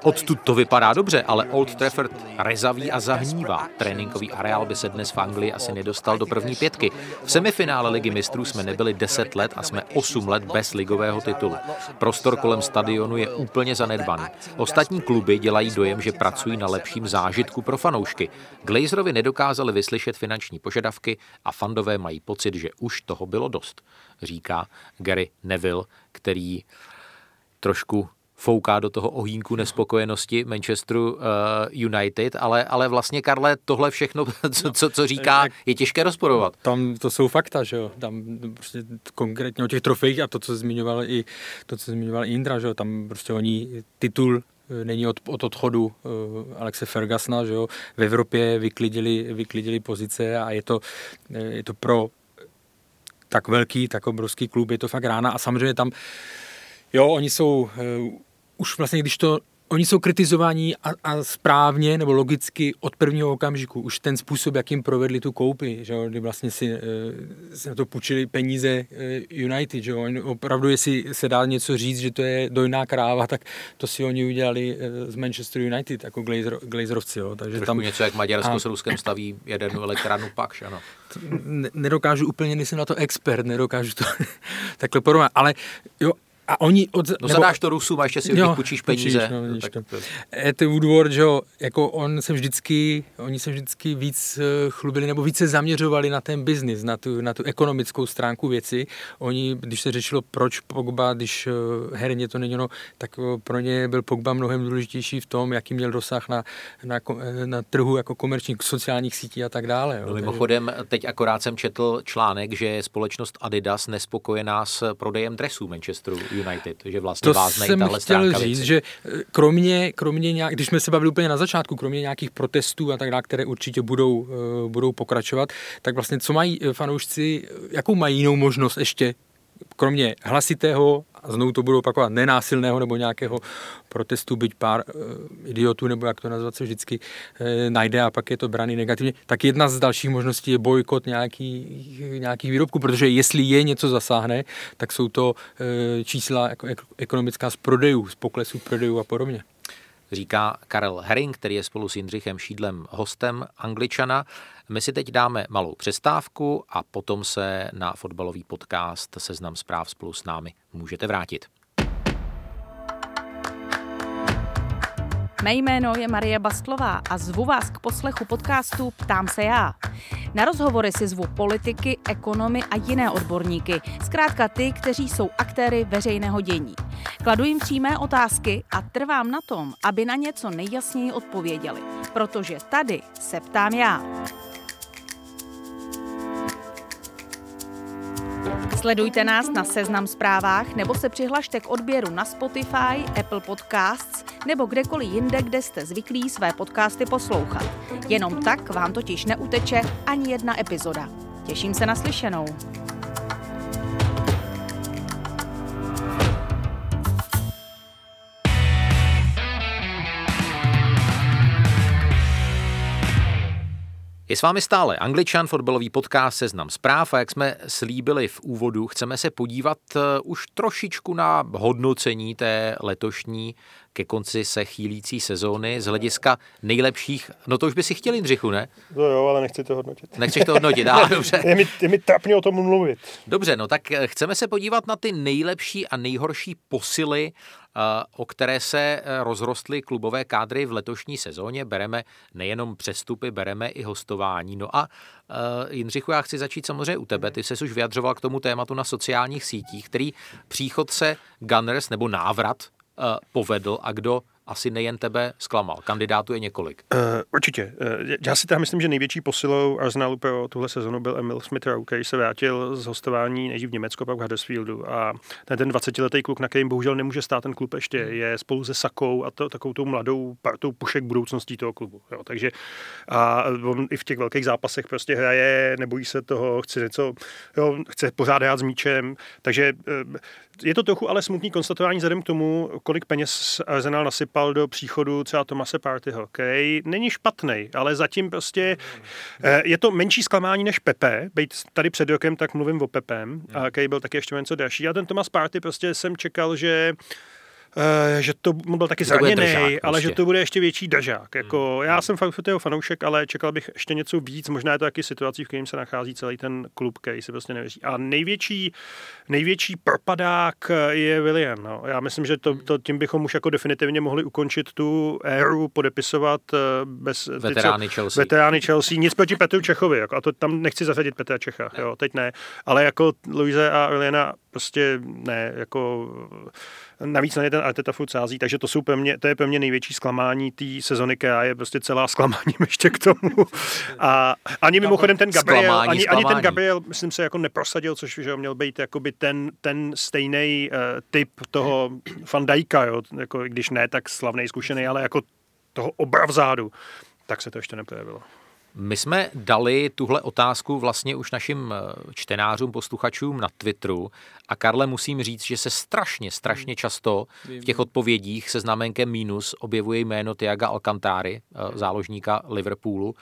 Odtud to vypadá dobře, ale Old Trafford rezaví a zahnívá. Tréninkový areál by se dnes v Anglii asi nedostal do první pětky. V semifinále ligy mistrů jsme nebyli 10 let a jsme 8 let bez ligového titulu. Prostor kolem stadionu je úplně zanedbaný. Ostatní kluby dělají dojem, že pracují na lepším zážitku pro fanoušky. Glazerovi nedokázali vyslyšet finanční požadavky a fandové mají pocit, že už toho bylo dost, říká Gary Neville, který trošku fouká do toho ohýnku nespokojenosti Manchesteru uh, United, ale, ale vlastně, Karle, tohle všechno, co, co, co říká, je těžké rozporovat. Tam to jsou fakta, že jo, tam prostě konkrétně o těch trofejích a to, co zmiňoval i, to, co zmiňoval i Indra, že jo, tam prostě oni titul eh, není od, od odchodu uh, Alexe Fergasna, že jo, v Evropě vyklidili, vyklidili pozice a je to, je to pro tak velký, tak obrovský klub, je to fakt rána. A samozřejmě tam Jo, oni jsou už vlastně, když to Oni jsou kritizováni a, a správně nebo logicky od prvního okamžiku. Už ten způsob, jakým provedli tu koupi, že jo, kdy vlastně si, e, si na to půjčili peníze e, United. Že jo. Oni opravdu, jestli se dá něco říct, že to je dojná kráva, tak to si oni udělali e, z Manchester United jako Glazer, Glazerovci. Jo. Takže Trošku tam, něco, jak Maďarsko a, s Ruskem staví jadernou elektrárnu Pakš, ano. Nedokážu úplně, nejsem na to expert, nedokážu to takhle porovnat, ale jo, a oni od... No nebo, zadáš to Rusům a ještě si od nich půjčíš peníze. no, no, tak to. Ed Woodward, že jo, jako on se vždycky, oni se vždycky víc eh, chlubili nebo více zaměřovali na ten biznis, na tu, na tu ekonomickou stránku věci. Oni, když se řešilo, proč Pogba, když eh, herně to není no, tak eh, pro ně byl Pogba mnohem důležitější v tom, jaký měl dosah na, na, na trhu jako komerčních sociálních sítí a tak dále. Jo. No, mimochodem, teď akorát jsem četl článek, že je společnost Adidas nespokojená s prodejem dresů Manchesteru United, že vlastně to jsem chtěl říct, že eh, kromě, kromě nějak, když jsme se bavili úplně na začátku, kromě nějakých protestů a tak dále, které určitě budou, uh, budou pokračovat, tak vlastně co mají eh, fanoušci, jakou mají jinou možnost ještě kromě hlasitého a znovu to budou opakovat nenásilného nebo nějakého protestu, byť pár uh, idiotů, nebo jak to nazvat se vždycky uh, najde a pak je to braný negativně, tak jedna z dalších možností je bojkot nějaký, nějakých výrobků, protože jestli je něco zasáhne, tak jsou to uh, čísla jako ekonomická z prodejů, z poklesu prodejů a podobně říká Karel Herring, který je spolu s Jindřichem Šídlem hostem Angličana. My si teď dáme malou přestávku a potom se na fotbalový podcast Seznam zpráv spolu s námi můžete vrátit. Mé jméno je Marie Bastlová a zvu vás k poslechu podcastu Ptám se já. Na rozhovory si zvu politiky, ekonomy a jiné odborníky, zkrátka ty, kteří jsou aktéry veřejného dění. Kladu jim přímé otázky a trvám na tom, aby na něco nejjasněji odpověděli, protože tady se ptám já. Sledujte nás na Seznam zprávách nebo se přihlašte k odběru na Spotify, Apple Podcasts nebo kdekoliv jinde, kde jste zvyklí své podcasty poslouchat. Jenom tak vám totiž neuteče ani jedna epizoda. Těším se na slyšenou. Je s vámi stále Angličan, fotbalový podcast Seznam zpráv. A jak jsme slíbili v úvodu, chceme se podívat uh, už trošičku na hodnocení té letošní ke konci se chýlící sezóny z hlediska nejlepších, no to už by si chtěl Jindřichu, ne? No jo, ale nechci to hodnotit. Nechceš to hodnotit, ale dobře. je, mi, je mi trapně o tom mluvit. Dobře, no tak eh, chceme se podívat na ty nejlepší a nejhorší posily o které se eh, rozrostly klubové kádry v letošní sezóně. Bereme nejenom přestupy, bereme i hostování. No a eh, Jindřichu, já chci začít samozřejmě u tebe. Ty jsi už vyjadřoval k tomu tématu na sociálních sítích, který příchod se Gunners nebo návrat eh, povedl a kdo asi nejen tebe zklamal. Kandidátů je několik. Uh, určitě. Uh, já si tam myslím, že největší posilou Arsenalu pro tuhle sezonu byl Emil Smith Rowe, který se vrátil z hostování nejdřív v Německu, pak v Huddersfieldu. A ten, ten 20-letý kluk, na kterým bohužel nemůže stát ten klub ještě, hmm. je spolu se Sakou a to, takovou tou mladou partou pušek budoucností toho klubu. Jo, takže a on i v těch velkých zápasech prostě hraje, nebojí se toho, chce něco, jo, chce pořád hrát s míčem. Takže uh, je to trochu ale smutný konstatování vzhledem k tomu, kolik peněz Arsenal nasypal do příchodu třeba Tomase Partyho, který není špatný, ale zatím prostě eh, je to menší zklamání než Pepe. Být tady před rokem, tak mluvím o Pepem, a který byl taky ještě něco další. A ten Tomas Party prostě jsem čekal, že že to byl taky zraněný, prostě. ale že to bude ještě větší držák. Jako, hmm. Já jsem fakt jeho fanoušek, ale čekal bych ještě něco víc. Možná je to taky situací, v kterým se nachází celý ten klub, který si prostě nevěří. A největší, největší propadák je William. No. Já myslím, že to, to, tím bychom už jako definitivně mohli ukončit tu éru, podepisovat eh, bez veterány Chelsea. Veterány Chelsea. Nic proti Petru Čechovi. Jako, a to tam nechci zařadit Petra Čecha. Jo, teď ne. Ale jako Luise a Williana prostě ne. Jako Navíc na ně ten Arteta furt sází, takže to, jsou pro mě, to je pro mě největší zklamání té sezony, která je prostě celá zklamáním ještě k tomu. A ani mimochodem ten Gabriel, zklamání, ani, ani ten Gabriel, myslím se, jako neprosadil, což že měl být jakoby ten, ten stejný uh, typ toho Fandajka, jo, jako, když ne tak slavný, zkušený, ale jako toho obravzádu, tak se to ještě neprojevilo. My jsme dali tuhle otázku vlastně už našim eh, čtenářům, posluchačům na Twitteru. A Karle musím říct, že se strašně, strašně často v těch odpovědích se znamenkem mínus objevuje jméno Tiaga Alcantáry, eh, záložníka Liverpoolu.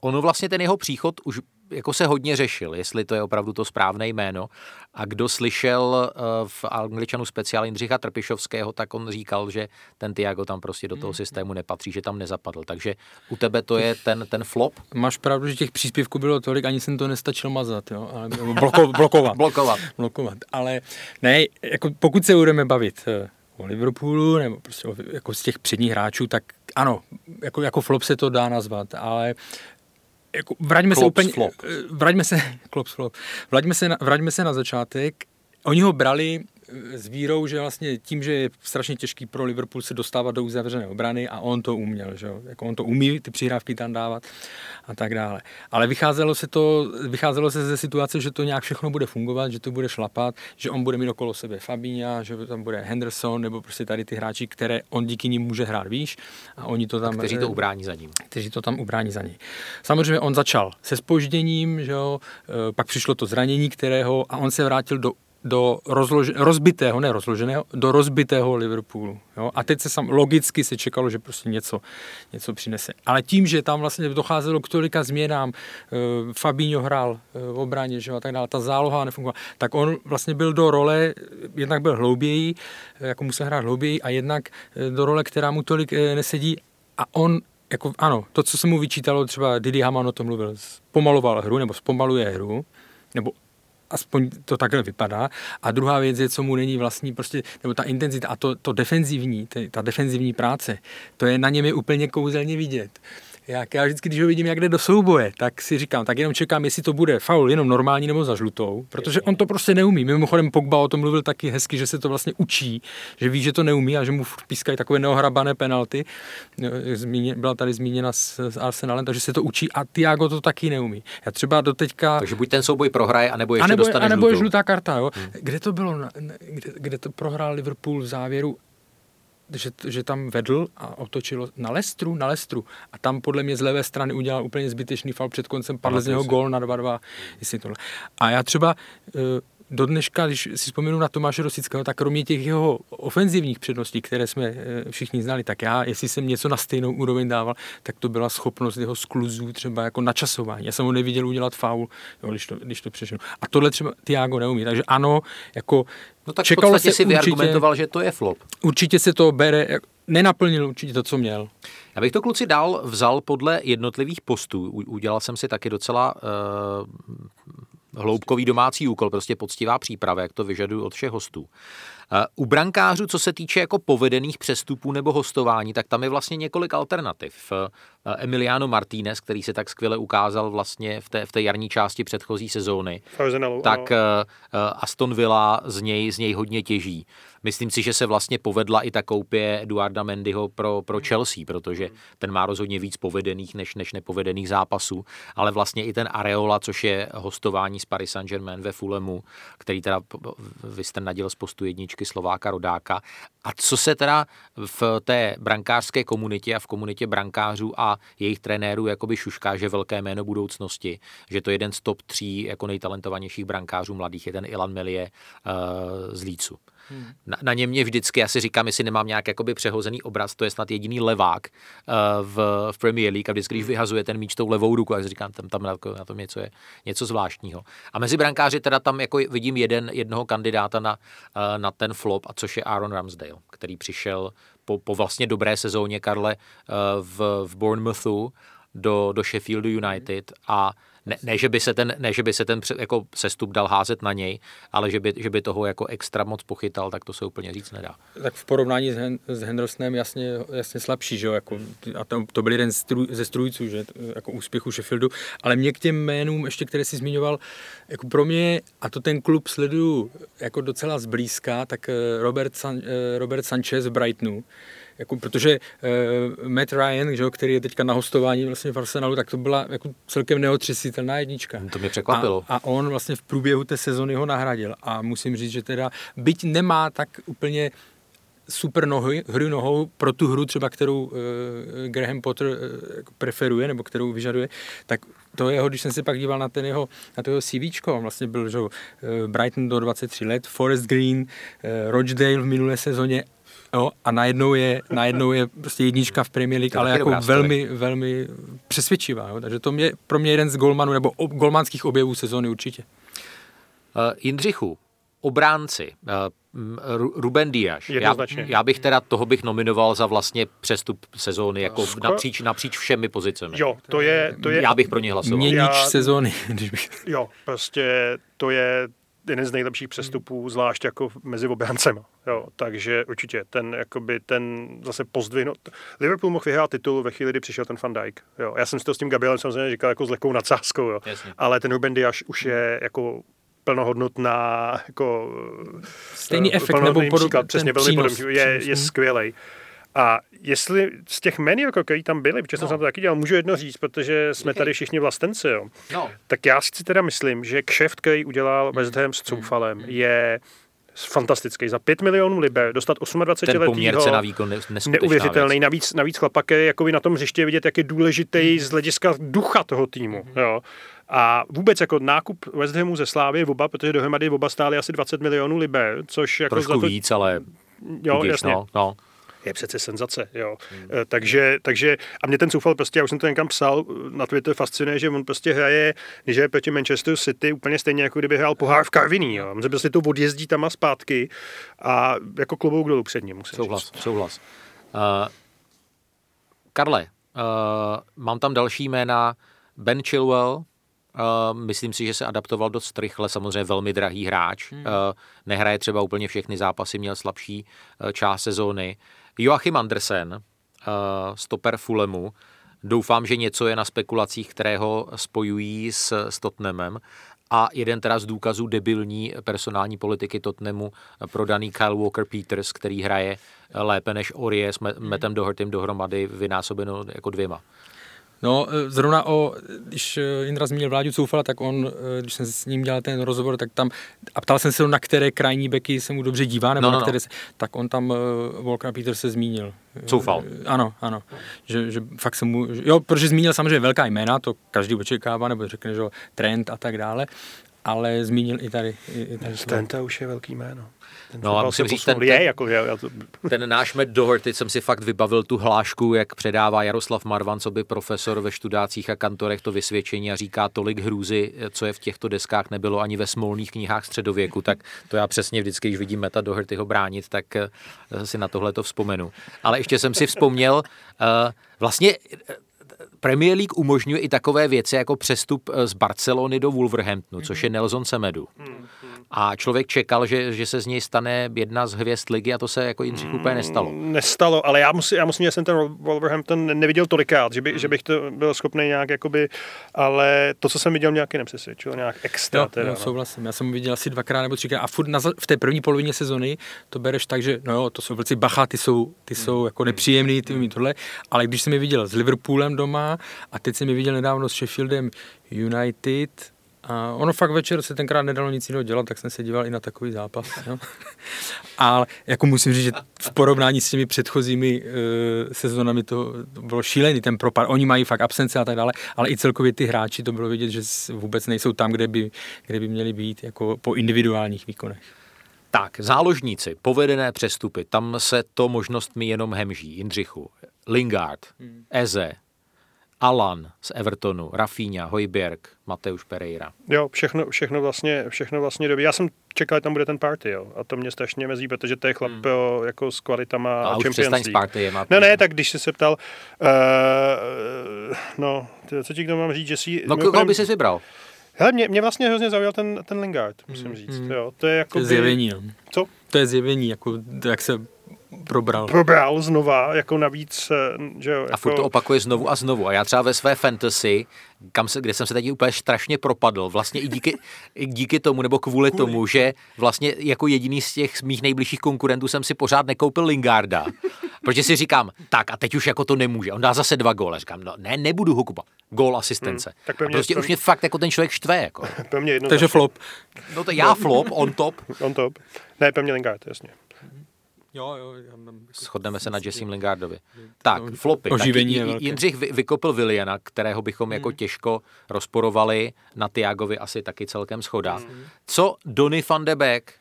Ono vlastně ten jeho příchod už jako se hodně řešil, jestli to je opravdu to správné jméno. A kdo slyšel eh, v angličanu speciál Jindřicha Trpišovského, tak on říkal, že ten Tiago tam prostě do toho hmm. systému nepatří, že tam nezapadl. Takže u tebe to je ten, ten flop? Máš pravdu, že těch příspěvků bylo tolik, ani jsem to nestačil mazat, jo? Ale, bloko, blokovat. blokovat. blokovat. Ale ne, jako pokud se budeme bavit eh, o Liverpoolu nebo prostě o, jako z těch předních hráčů, tak ano, jako, jako flop se to dá nazvat, ale jako, vraťme se úplně, flop. Eh, vraťme se, klops flop, vraťme se, na, vraťme se na začátek. Oni ho brali s vírou, že vlastně tím, že je strašně těžký pro Liverpool se dostávat do uzavřené obrany a on to uměl, že jo? Jako on to umí ty přihrávky tam dávat a tak dále. Ale vycházelo se to, vycházelo se ze situace, že to nějak všechno bude fungovat, že to bude šlapat, že on bude mít okolo sebe Fabinha, že tam bude Henderson nebo prostě tady ty hráči, které on díky nim může hrát výš a oni to tam... A kteří to ubrání za ním. Kteří to tam ubrání za něj. Samozřejmě on začal se spožděním, že jo? E, pak přišlo to zranění, kterého a on se vrátil do do rozlože, rozbitého, ne rozloženého, do rozbitého Liverpoolu. Jo? A teď se sam, logicky se čekalo, že prostě něco, něco přinese. Ale tím, že tam vlastně docházelo k tolika změnám, e, Fabinho hrál e, v obraně, že a tak dále, ta záloha nefungovala, tak on vlastně byl do role, jednak byl hlouběji, jako musel hrát hlouběji, a jednak do role, která mu tolik nesedí a on jako ano, to, co se mu vyčítalo, třeba Didi Haman o tom mluvil, zpomaloval hru, nebo zpomaluje hru, nebo aspoň to takhle vypadá. A druhá věc je, co mu není vlastní, prostě, nebo ta intenzita a to, to defenzivní, ta defenzivní práce, to je na něm je úplně kouzelně vidět jak já vždycky, když ho vidím, jak jde do souboje, tak si říkám, tak jenom čekám, jestli to bude faul jenom normální nebo za žlutou, protože on to prostě neumí. Mimochodem Pogba o tom mluvil taky hezky, že se to vlastně učí, že ví, že to neumí a že mu pískají takové neohrabané penalty. Byla tady zmíněna s, s Arsenalem, takže se to učí a Tiago to taky neumí. Já třeba do teďka... Takže buď ten souboj prohraje, anebo ještě anebo, dostane anebo žlutou. je žlutá karta. Jo? Hmm. Kde to bylo? Kde, kde to prohrál Liverpool v závěru? Že, že tam vedl a otočil na Lestru, na Lestru. A tam podle mě z levé strany udělal úplně zbytečný fal před koncem, padl z něho gól na 2-2. Jestli tohle. A já třeba eh, do dneška, když si vzpomenu na Tomáše Rosického, tak kromě těch jeho ofenzivních předností, které jsme eh, všichni znali, tak já, jestli jsem něco na stejnou úroveň dával, tak to byla schopnost jeho skluzů třeba jako načasování. Já jsem ho neviděl udělat faul, jo, když, to, když to přešel. A tohle třeba Tiago neumí. Takže ano, jako No tak Čekalo v podstatě se si vyargumentoval, že to je flop. Určitě se to bere, nenaplnil určitě to, co měl. Já bych to kluci dál vzal podle jednotlivých postů. Udělal jsem si taky docela uh, hloubkový domácí úkol, prostě poctivá příprava, jak to vyžaduju od všech hostů. U brankářů, co se týče jako povedených přestupů nebo hostování, tak tam je vlastně několik alternativ. Emiliano Martínez, který se tak skvěle ukázal vlastně v té, v té jarní části předchozí sezóny, tak no. Aston Villa z něj, z něj hodně těží. Myslím si, že se vlastně povedla i ta koupě Eduarda Mendyho pro, pro Chelsea, protože ten má rozhodně víc povedených než, než nepovedených zápasů, ale vlastně i ten Areola, což je hostování s Paris Saint-Germain ve Fulemu, který teda vy jste naděl z postu jedničky Slováka Rodáka. A co se teda v té brankářské komunitě a v komunitě brankářů a jejich trenérů jakoby šušká, že velké jméno budoucnosti, že to je jeden z top tří jako nejtalentovanějších brankářů mladých, je ten Ilan Melie uh, z Lícu. Hmm. Na, na něm mě vždycky, já si říkám, jestli nemám nějak jakoby přehozený obraz, to je snad jediný levák uh, v, v Premier League a vždycky, když vyhazuje ten míč tou levou ruku, tak si říkám, tam, tam na, na tom něco je něco zvláštního. A mezi brankáři teda tam jako vidím jeden, jednoho kandidáta na, uh, na ten flop, a což je Aaron Ramsdale, který přišel po, po vlastně dobré sezóně Karle uh, v, v Bournemouthu do, do Sheffieldu United a ne, ne, že by se ten, ne, že by se ten jako sestup dal házet na něj, ale že by, že by toho jako extra moc pochytal, tak to se úplně říct nedá. Tak v porovnání s, Hen, s Hendersonem jasně, jasně slabší, že jo, jako, a to, to byl jeden ze strůjců, že, jako úspěchu Sheffieldu, ale mě k těm jménům, ještě které si zmiňoval, jako pro mě, a to ten klub sleduju jako docela zblízka, tak eh, Robert, San, eh, Robert Sanchez v Brightonu, jako, protože uh, Matt Ryan, že, který je teďka na hostování vlastně v Arsenalu, tak to byla jako celkem neotřesitelná jednička. To mě překvapilo. A, a on vlastně v průběhu té sezony ho nahradil a musím říct, že teda byť nemá tak úplně super nohy, hry nohou pro tu hru třeba, kterou uh, Graham Potter uh, preferuje nebo kterou vyžaduje, tak to jeho, když jsem se pak díval na ten jeho, na to jeho CV, on vlastně byl že, uh, Brighton do 23 let, Forest Green, uh, Rochdale v minulé sezóně Jo, a najednou je, najednou je prostě jednička v Premier League, ale jako velmi, velmi přesvědčivá. Jo. Takže to je pro mě jeden z golmanů, nebo ob, golmanských objevů sezóny určitě. Uh, Jindřichu, obránci, uh, Ruben Díaz. Já, já bych teda toho bych nominoval za vlastně přestup sezóny, jako Sko- napříč, napříč všemi pozicemi. Jo, to je... To je já bych pro ně hlasoval. Měnič já, sezóny. Když bych... Jo, prostě to je jeden z nejlepších přestupů, zvlášť jako mezi obráncemi. Jo, takže určitě ten, jakoby ten zase pozdvihnut. Liverpool mohl vyhrát titul ve chvíli, kdy přišel ten Van Dijk. Jo, já jsem si to s tím Gabrielem samozřejmě říkal jako s lehkou nadsázkou, jo. ale ten Ruben Dias už je jako plnohodnotná jako stejný efekt nebo podobný, přesně velmi podobný, je, je skvělej. A jestli z těch men, jako, který tam byli, protože no. jsem to taky dělal, můžu jedno říct, protože jsme tady všichni vlastenci, jo. No. tak já si teda myslím, že kšeft, který udělal West Ham s Coufalem, mm. je fantastický. Za 5 milionů liber dostat 28 Ten letýho, poměr cena výkon neuvěřitelný. věc. Navíc, navíc chlapak je jako na tom hřiště vidět, jak je důležitý z hlediska ducha toho týmu. Jo. A vůbec jako nákup West Hamu ze Slávy oba, protože dohromady oba stály asi 20 milionů liber, což jako Trošku za to, víc, ale jo, budíš, jasně. no, no. Je přece senzace, jo. Hmm. Takže, takže, a mě ten Soufal prostě, já už jsem to někam psal, na Twitter fascinuje, že on prostě hraje, když je proti Manchester City, úplně stejně jako kdyby hrál pohár v Karviní, jo. On se prostě to odjezdí tam a zpátky a jako klobouk dolů před ním, musím Souhlas, říct. souhlas. Uh, Karle, uh, mám tam další jména. Ben Chilwell, uh, myslím si, že se adaptoval dost rychle, samozřejmě velmi drahý hráč. Hmm. Uh, nehraje třeba úplně všechny zápasy, měl slabší uh, část sezóny. Joachim Andersen, uh, stoper Fulemu, Doufám, že něco je na spekulacích, které ho spojují s, s Tottenhamem. A jeden teda z důkazů debilní personální politiky Tottenhamu prodaný Kyle Walker-Peters, který hraje lépe než Orie s Metem Dohertym dohromady vynásobeno jako dvěma. No, e, zrovna o, když e, Indra zmínil Vláďu Coufala, tak on, e, když jsem s ním dělal ten rozhovor, tak tam, a ptal jsem se ho, na které krajní beky se mu dobře dívá, nebo No, no, na no. které, se, tak on tam, uh, Walker Peter se zmínil. Coufal. E, Ano, ano. Že, že fakt se mu, že, jo, protože zmínil samozřejmě velká jména, to každý očekává, nebo řekne, že jo, trend a tak dále, ale zmínil i tady. I, i tady Stenta už je velký jméno. Ten No a musím říct, posunul. ten- je, ten- jako, já, já to, Ten náš Matt Doherty jsem si fakt vybavil tu hlášku, jak předává Jaroslav Marvan, co by profesor ve študácích a kantorech to vysvědčení a říká tolik hrůzy, co je v těchto deskách nebylo ani ve smolných knihách středověku, tak to já přesně vždycky, když vidím Meta Dohertyho bránit, tak eh, si na tohle to vzpomenu. Ale ještě jsem si vzpomněl, eh, vlastně eh, Premier League umožňuje i takové věci jako přestup z Barcelony do Wolverhamptonu, což je Nelson Semedu. A člověk čekal, že, že se z něj stane jedna z hvězd ligy a to se jako Jindřich úplně nestalo. nestalo, ale já musím, já musím, že jsem ten Wolverhampton neviděl tolikrát, že, by, že bych to byl schopný nějak, jakoby, ale to, co jsem viděl, nějaký nepřesvědčil, nějak extra. Jo, teda, jo, no. souhlasím. Já jsem ho viděl asi dvakrát nebo třikrát. A furt na, v té první polovině sezony to bereš tak, že no jo, to jsou vlci bacha, ty jsou, ty jsou jako nepříjemný, ty umí tohle. Ale když jsem je viděl s Liverpoolem doma a teď jsem je viděl nedávno s Sheffieldem United, a ono fakt večer se tenkrát nedalo nic jiného dělat, tak jsem se díval i na takový zápas. Jo. Ale jako musím říct, že v porovnání s těmi předchozími uh, sezónami to, to bylo šílený, ten propad. Oni mají fakt absence a tak dále, ale i celkově ty hráči, to bylo vidět, že vůbec nejsou tam, kde by, kde by měli být, jako po individuálních výkonech. Tak, záložníci, povedené přestupy, tam se to možnostmi jenom hemží. Jindřichu, Lingard, Eze, Alan z Evertonu, Rafinha, Hojbjerg, Mateusz Pereira. Jo, všechno, všechno, vlastně, všechno vlastně dobrý. Já jsem čekal, že tam bude ten party, jo. A to mě strašně mezí, protože to je chlap hmm. jo, jako s kvalitama A a už Champions s League. partyjem. a- Ne, ne, tak když jsi se ptal, uh, no, ty- co ti k tomu mám říct, že si... No, koho by si vybral? Hele, mě, mě vlastně hrozně zaujal ten, ten Lingard, musím říct, jo. To je jako To je zjevení. No. Co? To je zjevení, jako, jak se probral. Probral znova, jako navíc, eh, že jo. A jako, furt to opakuje znovu a znovu. A já třeba ve své fantasy, kam se, kde jsem se teď úplně strašně propadl, vlastně i díky, i díky tomu, nebo kvůli, kvůli tomu, že vlastně jako jediný z těch mých nejbližších konkurentů jsem si pořád nekoupil Lingarda. Protože si říkám, tak a teď už jako to nemůže. On dá zase dva góly. Říkám, no ne, nebudu ho kupovat. Gól asistence. Hmm, tak pro a prostě pro- už mě fakt jako ten člověk štve. Jako. Takže flop. No to já flop, on top. On top. Ne, mě Lingard, jasně. Jo, jo, já mám- Shodneme se na Jessim Lingardovi. Tak, flopy. oživení Tak je J- velké. Jindřich vy- vykopil Viliana, kterého bychom Hmm. jako těžko rozporovali. Na Tiagovi asi taky celkem schoda. Co Donny van de Beek?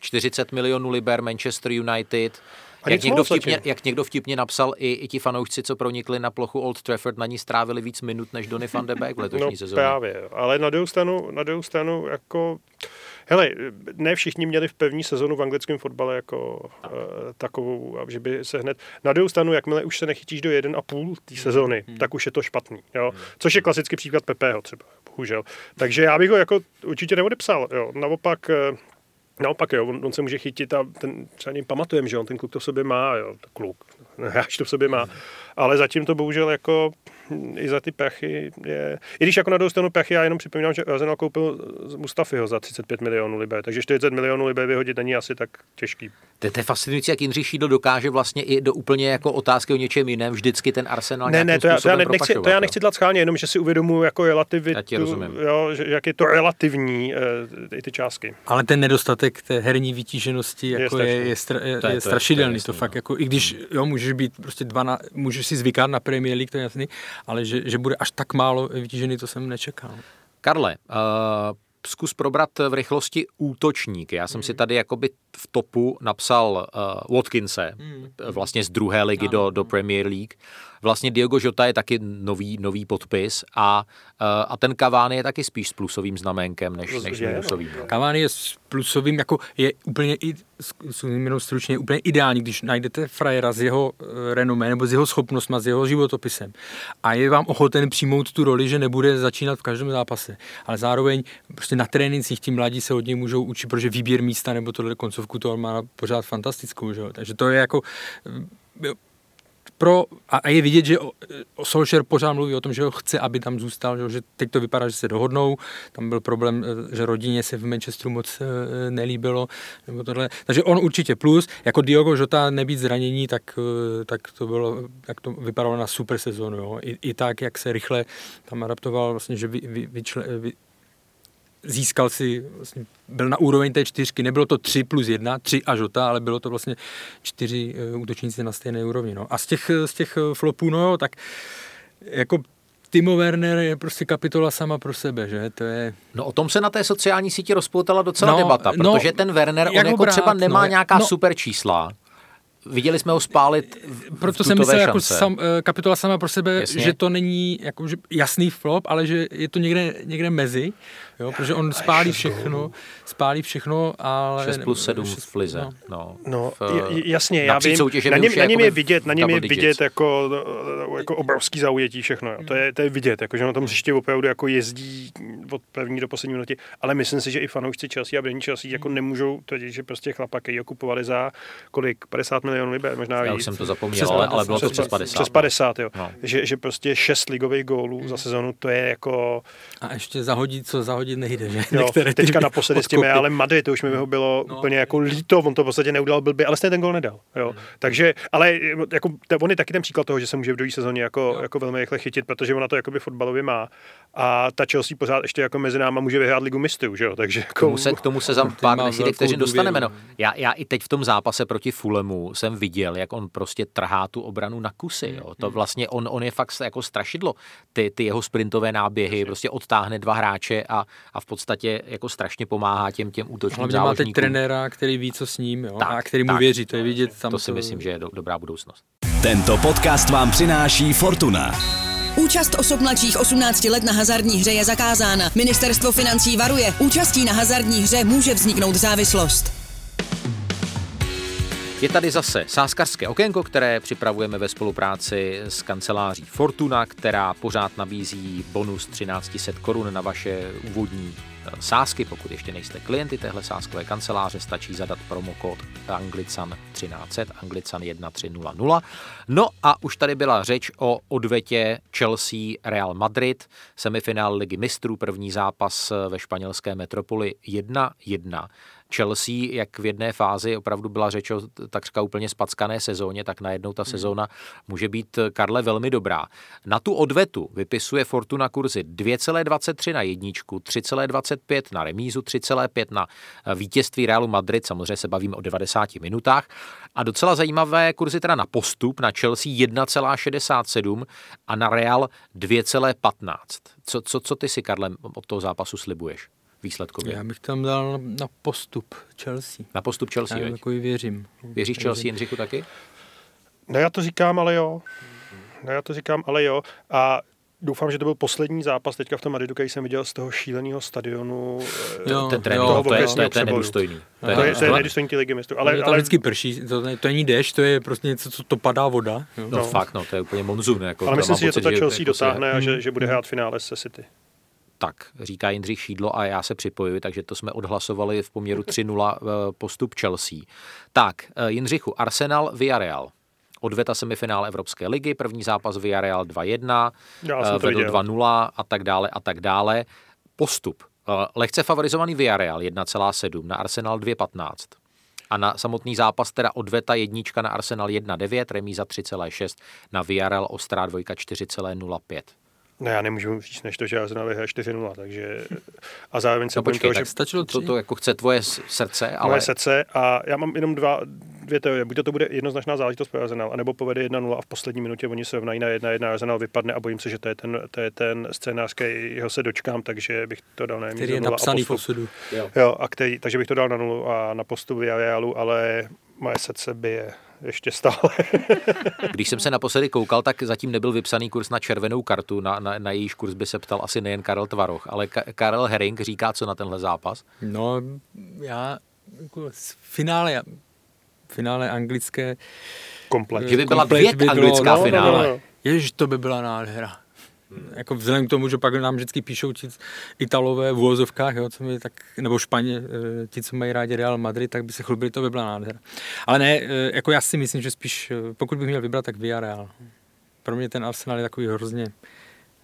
40 milionů liber Manchester United. A Jak někdo, vtipně, jak někdo vtipně napsal, i, i ti fanoušci, co pronikli na plochu Old Trafford, na ní strávili víc minut než Donny van de Beek v letošní no, sezóně. právě, ale na druhou stranu, na druhou stranu jako, hele, ne všichni měli v první sezonu v anglickém fotbale jako uh, takovou, že by se hned, na druhou stranu, jakmile už se nechytíš do jeden a půl té sezóny, Hmm. tak už je to špatný, jo, což je klasický příklad Pepeho třeba, bohužel. Takže já bych ho jako určitě neodepsal, jo, naopak, eh, Naopak, jo, on, on, se může chytit a ten, třeba ním pamatujeme, že on ten kluk to v sobě má, jo, kluk, hráč to v sobě má, ale zatím to bohužel jako, i za ty prachy je... I když jako na druhou stranu prachy, já jenom připomínám, že Arsenal koupil Mustafiho za 35 milionů liber, takže 40 milionů liber vyhodit není asi tak těžký. To, to je fascinující, jak Jindřich Šídl dokáže vlastně i do úplně jako otázky o něčem jiném vždycky ten Arsenal Ne, ne, to já, to já, nechci, to já nechci tlat schválně, jenom že si uvědomuji jako relativitu, jo, že, jak je to relativní, i ty částky. Ale ten nedostatek té herní vytíženosti jako je, je, stra, je, To je- je to je- strašidelný. to je To, fakt no. jako, i když jo, můžeš být prostě dva na, můžeš si zvykat na Premier League, to je jasný, ale že, že bude až tak málo vytížený, to jsem nečekal. Karle, uh, zkus probrat v rychlosti útočníky. Já jsem si tady jakoby v topu napsal uh, Watkinse, vlastně z druhé ligy do, do Premier League. Vlastně Diogo Jota je taky nový, nový podpis a, uh, a ten Cavani je taky spíš s plusovým znamenkem než, než je, minusovým. no. Cavani je s plusovým, jako je úplně, i, jenom stručně, úplně ideální, když najdete frajera z jeho eh, renomé nebo z jeho schopnostma, z jeho životopisem a je vám ochoten přijmout tu roli, že nebude začínat v každém zápase. Ale zároveň prostě na trénincích ti mladí se od něj můžou učit, protože výběr místa nebo tohle koncovku to má pořád fantastickou. Že? jo. Takže to je jako eh, pro, a je vidět, že o Solskjaer pořád mluví o tom, že ho chce, aby tam zůstal, že, teď to vypadá, že se dohodnou, tam byl problém, eh, že rodině se v Manchesteru moc eh, nelíbilo, nebo tohle. takže on určitě plus, jako Diogo Jota nebýt zranění, tak, tak to bylo, tak to vypadalo na super sezonu, jo. I, I, tak, jak se rychle tam adaptoval, vlastně, že vy, vy, vyčle, vy, získal si, vlastně byl na úroveň té čtyřky, nebylo to 3 plus 1, 3 a Žota, ale bylo to vlastně čtyři eh, útočníci na stejné úrovni. No. A z těch, z těch eh, flopů, no jo, tak jako Timo Werner je prostě kapitola sama pro sebe, že? To je... No o tom se na té sociální síti rozpoutala docela No, debata, no, protože ten Werner, on jako brát, třeba no, nemá jak- nějaká no. super čísla. Viděli jsme ho spálit v, Proto v jsem myslel jako sam, eh, kapitola sama pro sebe, Jasně. že to není jako, že jasný flop, ale že je to někde, někde mezi, jo, protože on spálí všechno, spálí všechno, ale... 6 plus 7 šest- v lize. no. No, No, v, jasně, já vím, na něm, na něm je vidět, na něm je vidět jako, jako obrovský zaujetí všechno, jo. To, je, to je vidět, jako, že na tom hřiště opravdu jako jezdí od první do poslední minuty, ale myslím si, že i fanoušci Chelsea a vedení Chelsea jako nemůžou tvrdit, že prostě chlapa, který ho kupovali za kolik, 50 milionů liber, možná Já víc. už jsem to zapomněl, Přes- ale, ale bylo to přes- přes 50. Přes 50, jo. No. Že, že prostě šest ligových gólů za sezonu, to je jako, A ještě zahodit, co zahodit nejde, že? jo, Některé teďka naposledy s odkopy. ale Madrid, to už mi ho bylo No. úplně jako líto, on to v podstatě neudělal blbě, ale stejně ten gol nedal. Jo. Takže, ale jako, on je taky ten příklad toho, že se může v druhé sezóně jako, jako velmi rychle chytit, protože ona to jakoby fotbalově má. A ta Chelsea pořád ještě jako mezi náma může vyhrát ligu mistrů, že jo? Takže K jako, tomu se, k tomu se za pár desítek velkou vteřin dostaneme. No. Já, já i teď v tom zápase proti Fulemu jsem viděl, jak on prostě trhá tu obranu na kusy. Jo. To vlastně on, on je fakt jako strašidlo. Ty, ty jeho sprintové náběhy prostě odtáhne dva hráče a, a v podstatě jako strašně pomáhá těm, těm útočným Hlavně záložníkům. trenéra, který ví, co s ním, jo, Tak, a který mu tak. věří, to je vidět. Tam To si myslím, že je do, dobrá budoucnost. Tento podcast vám přináší Fortuna. Účast osob mladších 18 let na hazardní hře je zakázána. Ministerstvo financí varuje. Účastí na hazardní hře může vzniknout závislost. Je tady zase sáskarské okénko, které připravujeme ve spolupráci s kanceláří Fortuna, která pořád nabízí bonus 1300 korun na vaše úvodní eh, sásky. Pokud ještě nejste klienty téhle sáskové kanceláře, stačí zadat promokód Anglican 1300, Anglican 1300. No a už tady byla řeč o odvetě Chelsea Real Madrid, semifinál ligy mistrů, první zápas ve španělské metropoli 1-1. Chelsea, jak v jedné fázi opravdu byla řeč o takřka úplně spackané sezóně, tak najednou ta sezóna může být Karle velmi dobrá. Na tu odvetu vypisuje Fortuna kurzy 2,23 na jedničku, 3,25 na remízu, 3,5 na vítězství Realu Madrid, samozřejmě se bavíme o 90 minutách a docela zajímavé kurzy teda na postup, na Chelsea 1,67 a na Real 2,15. Co, co, co ty si, Karle, od toho zápasu slibuješ? Výsledkově. Já bych tam dal na postup Chelsea. Na postup Chelsea, Já jako věřím. Věříš Chelsea, Jindřichu, taky? No já to říkám, ale jo. No já to říkám, ale jo. A doufám, že to byl poslední zápas teďka v tom Madridu, který jsem viděl z toho šíleného stadionu. eh, Jo, Ten trénink, jo, to, je, to, je, to je nedůstojný. To je, to je nedůstojný ty ligy mistrů. Ale, Ale, tam ale vždycky prší, to, ne- to není déšť, to je prostě něco, co to padá voda. Jo. No, No. fakt, no, to je úplně monzun. Jako, ale to myslím si, že to ta Chelsea jako dotáhne a že, že bude hrát finále se City. Tak, říká Jindřich Šídlo a já se připojuji, takže to jsme odhlasovali v poměru 3-0 eh, postup Chelsea. Tak, eh, Jindřichu, Arsenal, Villarreal. odveta semifinále Evropské ligy, první zápas Villarreal 2-1, Já jsem eh, vedl viděl. 2-0 a tak dále a tak dále. Postup. Eh, Lehce favorizovaný Villarreal 1,7 na Arsenal 2,15. A na samotný zápas teda odveta jednička na Arsenal 1,9, remíza 3,6, na Villarreal ostrá dvojka 4,05. No já nemůžu říct než to, že Arsenal vyhraje 4-0, takže a zároveň se No počkej, toho, tak že Stačilo to, to jako chce tvoje srdce, ale moje srdce a já mám jenom dva, dvě teorie. Buď to bude jednoznačná záležitost pro Arsenal, anebo povede 1-0 a v poslední minutě oni se rovnají na 1-1, Arsenal vypadne a bojím se, že to je ten, to je ten scénář, jeho se dočkám, takže bych to dal na který je 0 a napsaný v postup. osudu. Jo, a který, takže bych to dal na nulu a na postup Villarrealu, ale moje srdce bije ještě stále. Když jsem se naposledy koukal, tak zatím nebyl vypsaný kurz na červenou kartu, na, na, na jejíž kurz by se ptal asi nejen Karel Tvaroch, ale Ka- Karel Herring říká co na tenhle zápas. No, já z finále, finále anglické Komplet. Že by byla komplet dvě by bylo- anglická no, no, finále. no. Ježiš, to by byla nádhera. Jako vzhledem k tomu, že pak nám vždycky píšou ti Italové v úvozovkách, jo, co mi tak, nebo Španě, eh, ti, co mají rádi Real Madrid, tak by se chlubili, to by byla nádhera. Ale ne, eh, jako já si myslím, že spíš, eh, pokud bych měl vybrat, tak Villarreal. Pro mě ten Arsenal je takový hrozně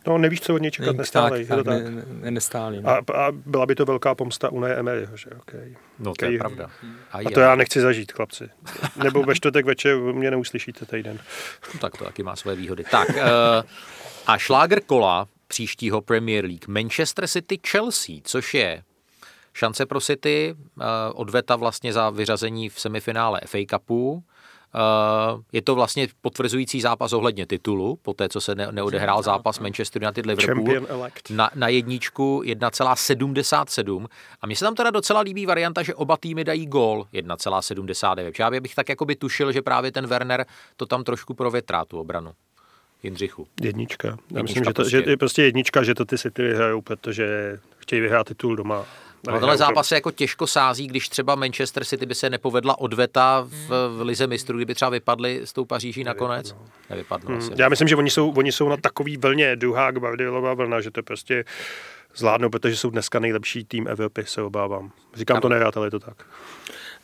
No, nevíš, co od něj čekat, nestálej, je to tak. ne, ne, nestálý. No. A, a, byla by to velká pomsta Unaje Emeryho, že okay. No to je pravda. A, A to já nechci zažít, chlapci. Nebo ve čtvrtek večer mě neuslyšíte týden. No, tak to taky má své výhody. Tak eh, a šláger kola příštího Premier League Manchester City Chelsea, což je šance pro City, eh, odveta vlastně za vyřazení v semifinále FA Cupu. Eh, Je to vlastně potvrzující zápas ohledně titulu, po té, co se ne- neodehrál zápas Manchester United Liverpool. Na, na jedničku 1,77 a mně se tam teda docela líbí varianta, že oba týmy dají gól 1,79. Já bych tak jako by tušil, že právě ten Werner to tam trošku provětrá, tu obranu. Jindřichu. Jednička. Já Jednička myslím, že to prostě. že je prostě jednička, že to ty City vyhrajou, protože chtějí vyhrát titul doma. No, tenhle zápas se jako těžko sází, když třeba Manchester City by se nepovedla odveta v, v Lize mistrů, kdyby třeba vypadli s tou Paříží nakonec. Nevypadnou asi. Hmm. Já myslím, že oni jsou, oni jsou na takový vlně, druhá Guardiolova vlna, že to prostě zvládnou, protože jsou dneska nejlepší tým Evropy, se obávám. Říkám to nerad, ale je to tak.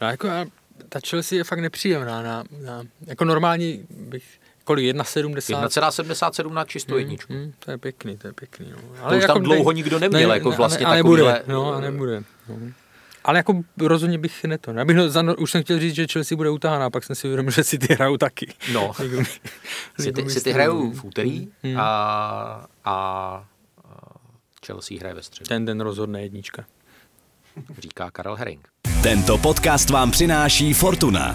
No, jako já, ta Chelsea je fakt nepříjemná. Na, na, jako normální bych, kolik, 1,70? 1,77 na čistou jedničku. Hmm, to je pěkný, to je pěkný. No. To už tam dlouho nikdo neměl, jako vlastně a nebude, takovýhle- no, a nebude. No. Ale jako rozhodně bych ne to. Já bych, no, za, no, už jsem chtěl říct, že Chelsea bude utahaná, pak jsem si uvědomil, že si ty hrajou taky. No. City, Ligu City mistrů. hrajou v úterý Hmm. a, a a Chelsea hraje ve středu, Ten den rozhodne jednička. říká Karel Herring. Tento podcast vám přináší Fortuna.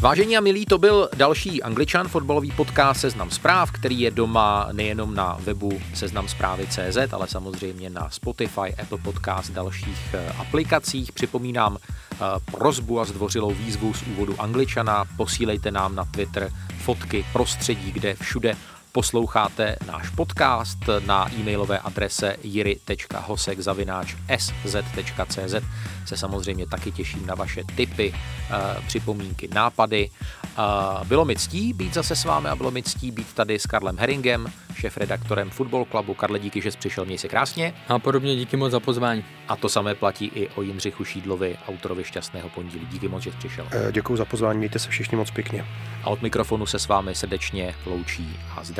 Vážení a milí, to byl další Angličan, fotbalový podcast Seznam zpráv, který je doma nejenom na webu Seznam zprávy CZ, ale samozřejmě na Spotify, Apple Podcast, dalších eh, aplikacích. Připomínám eh, prozbu a zdvořilou výzvu z úvodu Angličana. Posílejte nám na Twitter fotky prostředí, kde všude posloucháte náš podcast na e-mailové adrese jiri.hosek.sz.cz se samozřejmě taky těším na vaše tipy, eh, připomínky, nápady. Eh, Bylo mi ctí být zase s vámi a bylo mi ctí být tady s Karlem Herringem, šéf-redaktorem Football Clubu. Karle, díky, že jsi přišel, měj se krásně. A podobně díky moc za pozvání. A to samé platí i o Jindřichu Šídlovi, autorovi Šťastného pondělí. Díky moc, že jsi přišel. Eh, Děkuji za pozvání, mějte se všichni moc pěkně. A od mikrofonu se s vámi srdečně loučí a zdraví